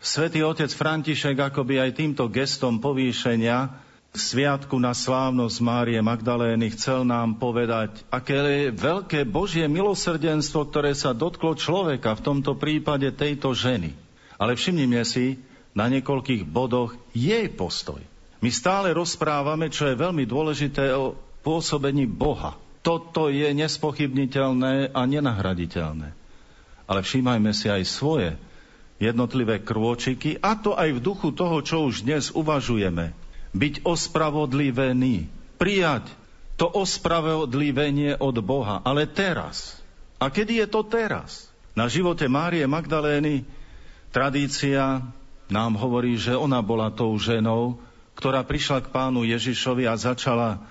Svetý otec František akoby aj týmto gestom povýšenia sviatku na slávnosť Márie Magdalény chcel nám povedať, aké je veľké Božie milosrdenstvo, ktoré sa dotklo človeka, v tomto prípade tejto ženy. Ale všimnime si na niekoľkých bodoch jej postoj. My stále rozprávame, čo je veľmi dôležité o pôsobení Boha. Toto je nespochybniteľné a nenahraditeľné. Ale všímajme si aj svoje jednotlivé krôčiky, a to aj v duchu toho, čo už dnes uvažujeme byť ospravodlivený, prijať to ospravodlivenie od Boha. Ale teraz. A kedy je to teraz? Na živote Márie Magdalény tradícia nám hovorí, že ona bola tou ženou, ktorá prišla k pánu Ježišovi a začala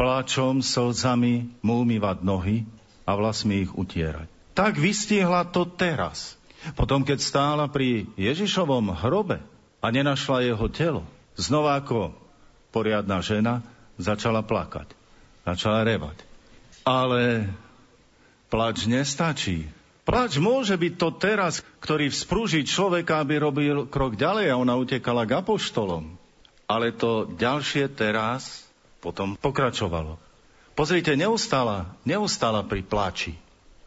pláčom, slzami mu umývať nohy a vlastmi ich utierať. Tak vystihla to teraz. Potom, keď stála pri Ježišovom hrobe a nenašla jeho telo, znova ako poriadna žena začala plakať. Začala revať. Ale plač nestačí. Plač môže byť to teraz, ktorý vzprúži človeka, aby robil krok ďalej a ona utekala k apoštolom. Ale to ďalšie teraz potom pokračovalo. Pozrite, neustála, neustála pri plači.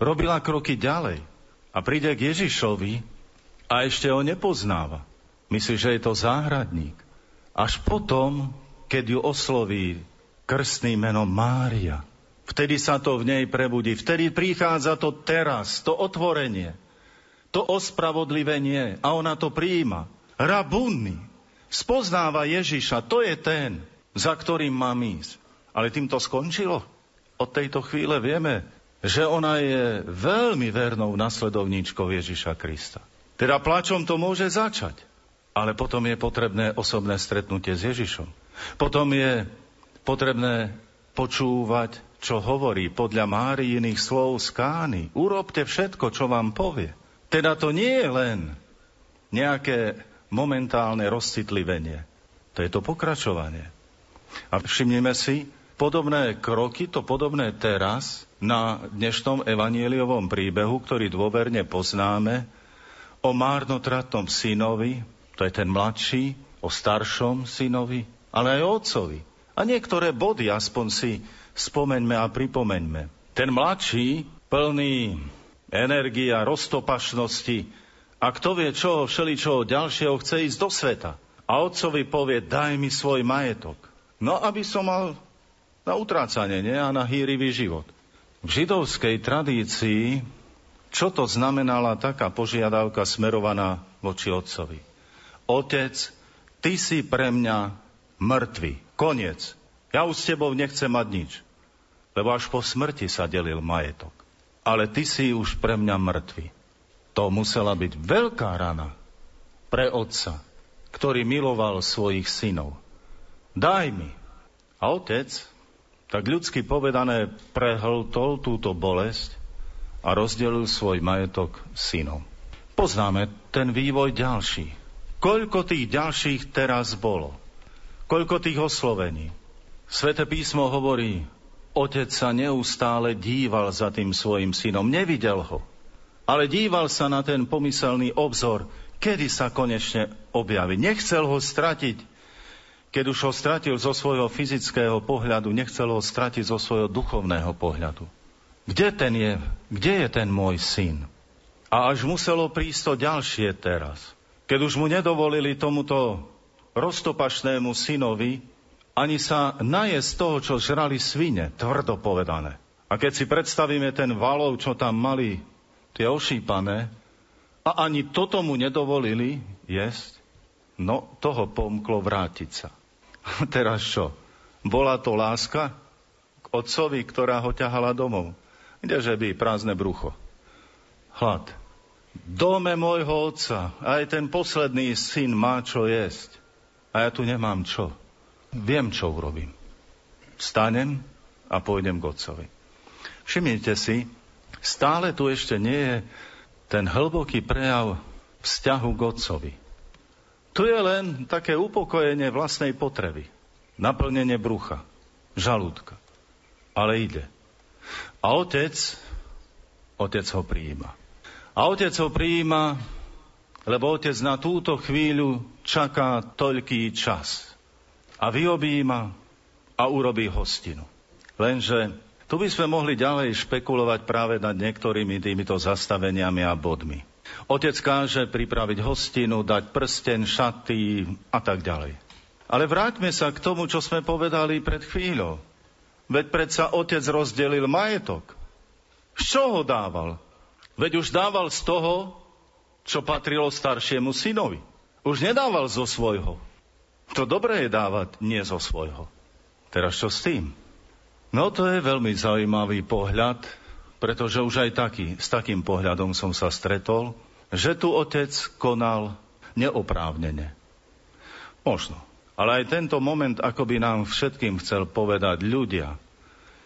Robila kroky ďalej a príde k Ježišovi a ešte ho nepoznáva. Myslí, že je to záhradník. Až potom, keď ju osloví krstným menom Mária, vtedy sa to v nej prebudí. Vtedy prichádza to teraz, to otvorenie, to ospravodlivenie a ona to prijíma. Rabunny spoznáva Ježiša, to je ten, za ktorým mám ísť. Ale tým to skončilo. Od tejto chvíle vieme, že ona je veľmi vernou nasledovníčkou Ježiša Krista. Teda plačom to môže začať. Ale potom je potrebné osobné stretnutie s Ježišom. Potom je potrebné počúvať, čo hovorí podľa Máriiných slov z Kány. Urobte všetko, čo vám povie. Teda to nie je len nejaké momentálne rozcitlivenie. To je to pokračovanie. A všimnime si, podobné kroky, to podobné teraz na dnešnom evanieliovom príbehu, ktorý dôverne poznáme, o márnotratnom synovi, to je ten mladší, o staršom synovi, ale aj o otcovi. A niektoré body aspoň si spomeňme a pripomeňme. Ten mladší, plný energia, roztopašnosti a kto vie čo, všeličoho ďalšieho chce ísť do sveta. A otcovi povie, daj mi svoj majetok. No, aby som mal na utrácanie nie? a na hýrivý život. V židovskej tradícii, čo to znamenala taká požiadavka smerovaná voči otcovi? Otec, ty si pre mňa mŕtvy. Koniec. Ja už s tebou nechcem mať nič. Lebo až po smrti sa delil majetok. Ale ty si už pre mňa mŕtvy. To musela byť veľká rana pre otca, ktorý miloval svojich synov. Daj mi. A otec, tak ľudsky povedané, prehltol túto bolesť a rozdelil svoj majetok synom. Poznáme ten vývoj ďalší. Koľko tých ďalších teraz bolo? Koľko tých oslovení? Svete písmo hovorí, otec sa neustále díval za tým svojim synom, nevidel ho, ale díval sa na ten pomyselný obzor, kedy sa konečne objaví. Nechcel ho stratiť, keď už ho stratil zo svojho fyzického pohľadu, nechcel ho stratiť zo svojho duchovného pohľadu. Kde ten je? Kde je ten môj syn? A až muselo prísť to ďalšie teraz – keď už mu nedovolili tomuto roztopašnému synovi ani sa naje z toho, čo žrali svine, tvrdo povedané. A keď si predstavíme ten valov, čo tam mali, tie ošípané, a ani toto mu nedovolili jesť, no toho pomklo vrátiť sa. Teraz čo? Bola to láska k otcovi, ktorá ho ťahala domov. Kdeže by prázdne brucho? Hlad dome môjho otca aj ten posledný syn má čo jesť. A ja tu nemám čo. Viem, čo urobím. Vstanem a pôjdem k otcovi. Všimnite si, stále tu ešte nie je ten hlboký prejav vzťahu k otcovi. Tu je len také upokojenie vlastnej potreby. Naplnenie brucha, žalúdka. Ale ide. A otec, otec ho prijíma. A otec ho prijíma, lebo otec na túto chvíľu čaká toľký čas. a vyobíma a urobí hostinu. Lenže tu by sme mohli ďalej špekulovať práve nad niektorými týmito zastaveniami a bodmi. Otec káže pripraviť hostinu, dať prsten, šaty a tak ďalej. Ale vráťme sa k tomu, čo sme povedali pred chvíľou. Veď predsa otec rozdelil majetok. Z čoho dával? Veď už dával z toho, čo patrilo staršiemu synovi. Už nedával zo svojho. To dobré je dávať nie zo svojho. Teraz čo s tým? No to je veľmi zaujímavý pohľad, pretože už aj taký, s takým pohľadom som sa stretol, že tu otec konal neoprávnene. Možno. Ale aj tento moment ako by nám všetkým chcel povedať ľudia.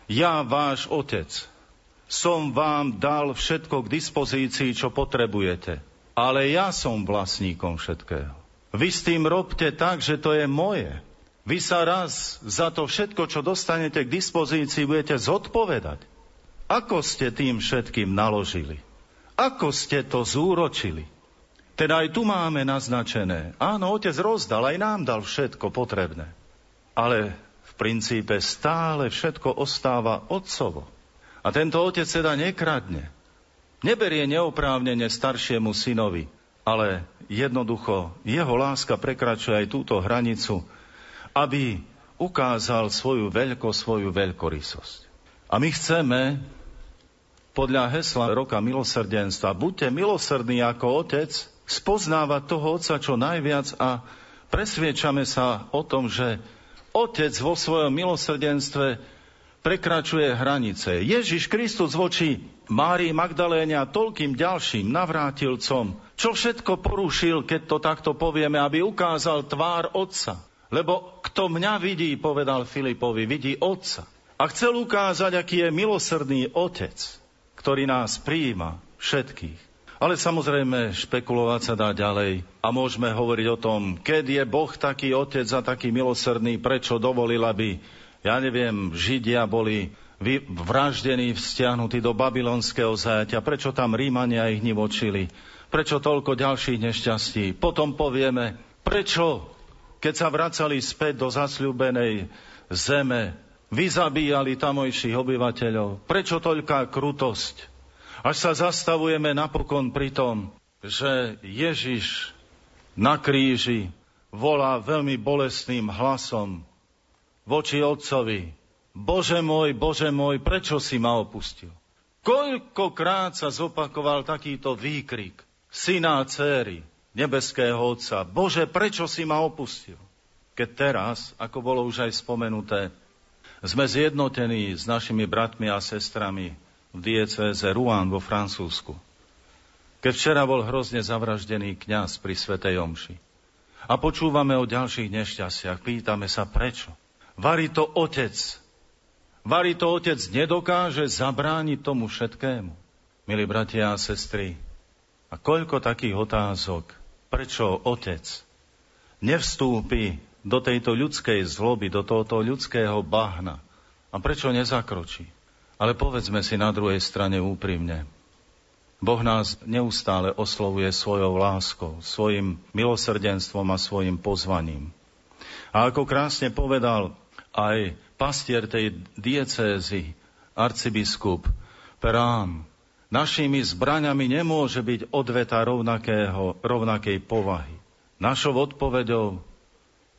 Ja, váš otec, som vám dal všetko k dispozícii, čo potrebujete. Ale ja som vlastníkom všetkého. Vy s tým robte tak, že to je moje. Vy sa raz za to všetko, čo dostanete k dispozícii, budete zodpovedať. Ako ste tým všetkým naložili? Ako ste to zúročili? Teda aj tu máme naznačené. Áno, otec rozdal, aj nám dal všetko potrebné. Ale v princípe stále všetko ostáva otcovo. A tento otec teda nekradne. Neberie neoprávnene staršiemu synovi, ale jednoducho jeho láska prekračuje aj túto hranicu aby ukázal svoju veľkosť, svoju veľkorysosť. A my chceme podľa hesla roka milosrdenstva, buďte milosrdní ako otec, spoznávať toho otca čo najviac a presviečame sa o tom, že otec vo svojom milosrdenstve prekračuje hranice. Ježiš Kristus voči Márii Magdaléne a toľkým ďalším navrátilcom, čo všetko porušil, keď to takto povieme, aby ukázal tvár Otca. Lebo kto mňa vidí, povedal Filipovi, vidí Otca. A chcel ukázať, aký je milosrdný Otec, ktorý nás prijíma všetkých. Ale samozrejme, špekulovať sa dá ďalej a môžeme hovoriť o tom, keď je Boh taký otec a taký milosrdný, prečo dovolil, aby, ja neviem, Židia boli vraždení, vzťahnutí do babylonského zajatia, prečo tam Rímania ich nivočili, prečo toľko ďalších nešťastí. Potom povieme, prečo keď sa vracali späť do zasľúbenej zeme, vyzabíjali tamojších obyvateľov. Prečo toľká krutosť? Až sa zastavujeme napokon pri tom, že Ježiš na kríži volá veľmi bolestným hlasom voči otcovi. Bože môj, Bože môj, prečo si ma opustil? Koľkokrát sa zopakoval takýto výkrik syna a céry nebeského Otca. Bože, prečo si ma opustil? Keď teraz, ako bolo už aj spomenuté, sme zjednotení s našimi bratmi a sestrami v diecéze Rouen vo Francúzsku. Keď včera bol hrozne zavraždený kňaz pri Svetej Omši. A počúvame o ďalších nešťastiach, pýtame sa prečo. Varí to otec. Varí to otec nedokáže zabrániť tomu všetkému. Milí bratia a sestry, a koľko takých otázok prečo otec nevstúpi do tejto ľudskej zloby, do tohoto ľudského bahna a prečo nezakročí. Ale povedzme si na druhej strane úprimne. Boh nás neustále oslovuje svojou láskou, svojim milosrdenstvom a svojim pozvaním. A ako krásne povedal aj pastier tej diecézy, arcibiskup Perán, Našimi zbraňami nemôže byť odveta rovnakého, rovnakej povahy. Našou odpovedou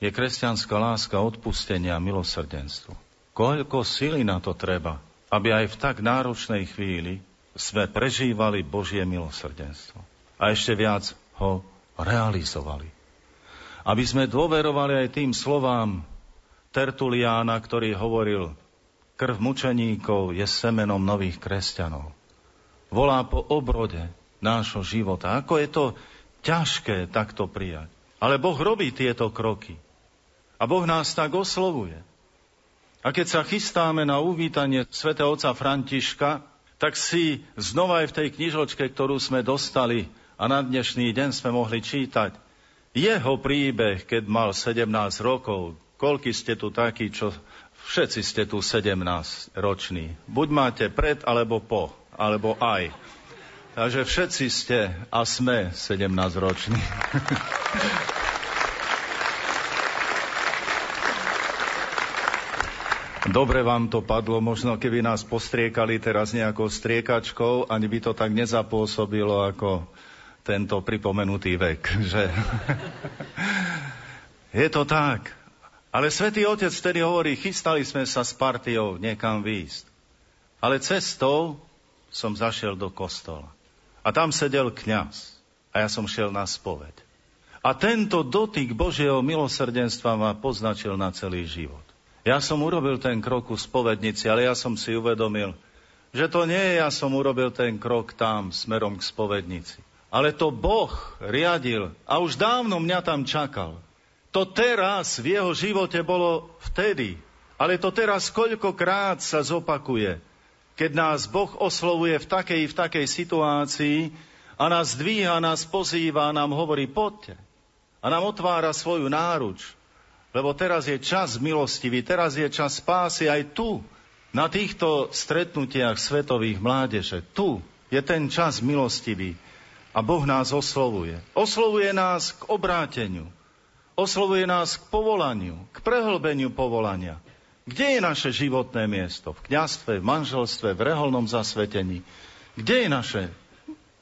je kresťanská láska, odpustenia a milosrdenstvo. Koľko sily na to treba, aby aj v tak náročnej chvíli sme prežívali Božie milosrdenstvo. A ešte viac ho realizovali. Aby sme dôverovali aj tým slovám Tertuliána, ktorý hovoril, krv mučeníkov je semenom nových kresťanov volá po obrode nášho života. Ako je to ťažké takto prijať. Ale Boh robí tieto kroky. A Boh nás tak oslovuje. A keď sa chystáme na uvítanie svätého otca Františka, tak si znova aj v tej knižočke, ktorú sme dostali a na dnešný deň sme mohli čítať, jeho príbeh, keď mal 17 rokov, koľky ste tu takí, čo všetci ste tu 17 roční. Buď máte pred alebo po alebo aj. Takže všetci ste a sme 17 roční. [LAUGHS] Dobre vám to padlo, možno keby nás postriekali teraz nejakou striekačkou, ani by to tak nezapôsobilo ako tento pripomenutý vek. [LAUGHS] Že? Je to tak. Ale svätý Otec vtedy hovorí, chystali sme sa s partiou niekam výjsť. Ale cestou som zašiel do kostola. A tam sedel kňaz. A ja som šiel na spoveď. A tento dotyk Božieho milosrdenstva ma poznačil na celý život. Ja som urobil ten krok u spovednici, ale ja som si uvedomil, že to nie je ja som urobil ten krok tam, smerom k spovednici. Ale to Boh riadil a už dávno mňa tam čakal. To teraz v jeho živote bolo vtedy, ale to teraz koľkokrát sa zopakuje, keď nás Boh oslovuje v takej v takej situácii a nás dvíha, nás pozýva nám hovorí, poďte a nám otvára svoju náruč. Lebo teraz je čas milostivý, teraz je čas spásy aj tu, na týchto stretnutiach svetových mládeže. Tu je ten čas milostivý. A Boh nás oslovuje. Oslovuje nás k obráteniu. Oslovuje nás k povolaniu, k prehlbeniu povolania. Kde je naše životné miesto? V kniastve, v manželstve, v reholnom zasvetení. Kde je naše?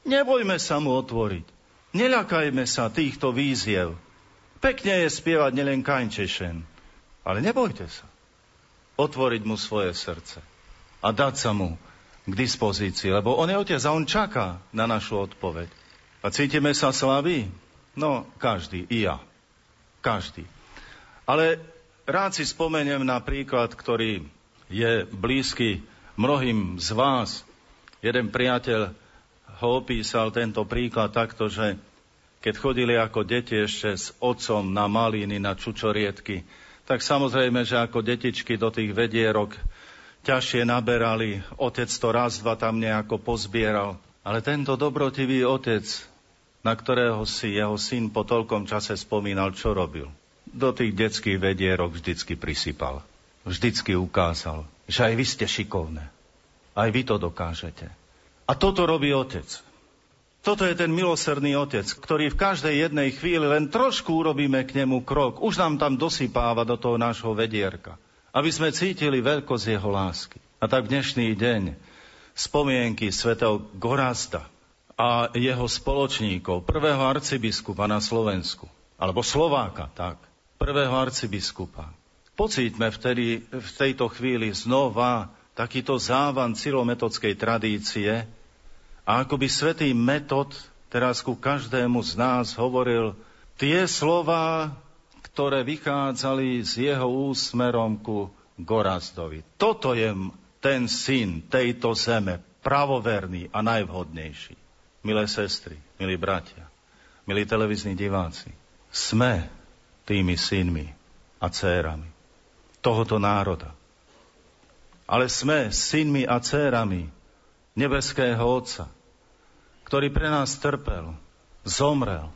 Nebojme sa mu otvoriť. Neľakajme sa týchto víziev. Pekne je spievať nielen kaňčešen, ale nebojte sa. Otvoriť mu svoje srdce a dať sa mu k dispozícii, lebo on je otec a on čaká na našu odpoveď. A cítime sa slabí? No, každý, i ja. Každý. Ale rád si spomeniem na príklad, ktorý je blízky mnohým z vás. Jeden priateľ ho opísal tento príklad takto, že keď chodili ako deti ešte s otcom na maliny, na čučoriedky, tak samozrejme, že ako detičky do tých vedierok ťažšie naberali, otec to raz, dva tam nejako pozbieral. Ale tento dobrotivý otec, na ktorého si jeho syn po toľkom čase spomínal, čo robil, do tých detských vedierok vždycky prisypal. Vždycky ukázal, že aj vy ste šikovné. Aj vy to dokážete. A toto robí otec. Toto je ten milosrdný otec, ktorý v každej jednej chvíli len trošku urobíme k nemu krok. Už nám tam dosypáva do toho nášho vedierka. Aby sme cítili veľkosť jeho lásky. A tak dnešný deň spomienky svätého Gorazda a jeho spoločníkov, prvého arcibiskupa na Slovensku, alebo Slováka, tak, prvého arcibiskupa. Pocítme vtedy, v tejto chvíli znova takýto závan cilometodskej tradície a ako by svetý metod teraz ku každému z nás hovoril tie slova, ktoré vychádzali z jeho úsmerom ku Gorazdovi. Toto je ten syn tejto zeme, pravoverný a najvhodnejší. Milé sestry, milí bratia, milí televizní diváci, sme tými synmi a dcérami tohoto národa ale sme synmi a dcérami nebeského Otca, ktorý pre nás trpel, zomrel,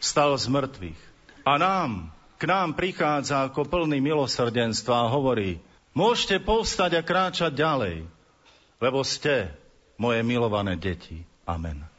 stal z mŕtvych. A nám, k nám prichádza ako plný milosrdenstva a hovorí, môžete povstať a kráčať ďalej, lebo ste moje milované deti. Amen.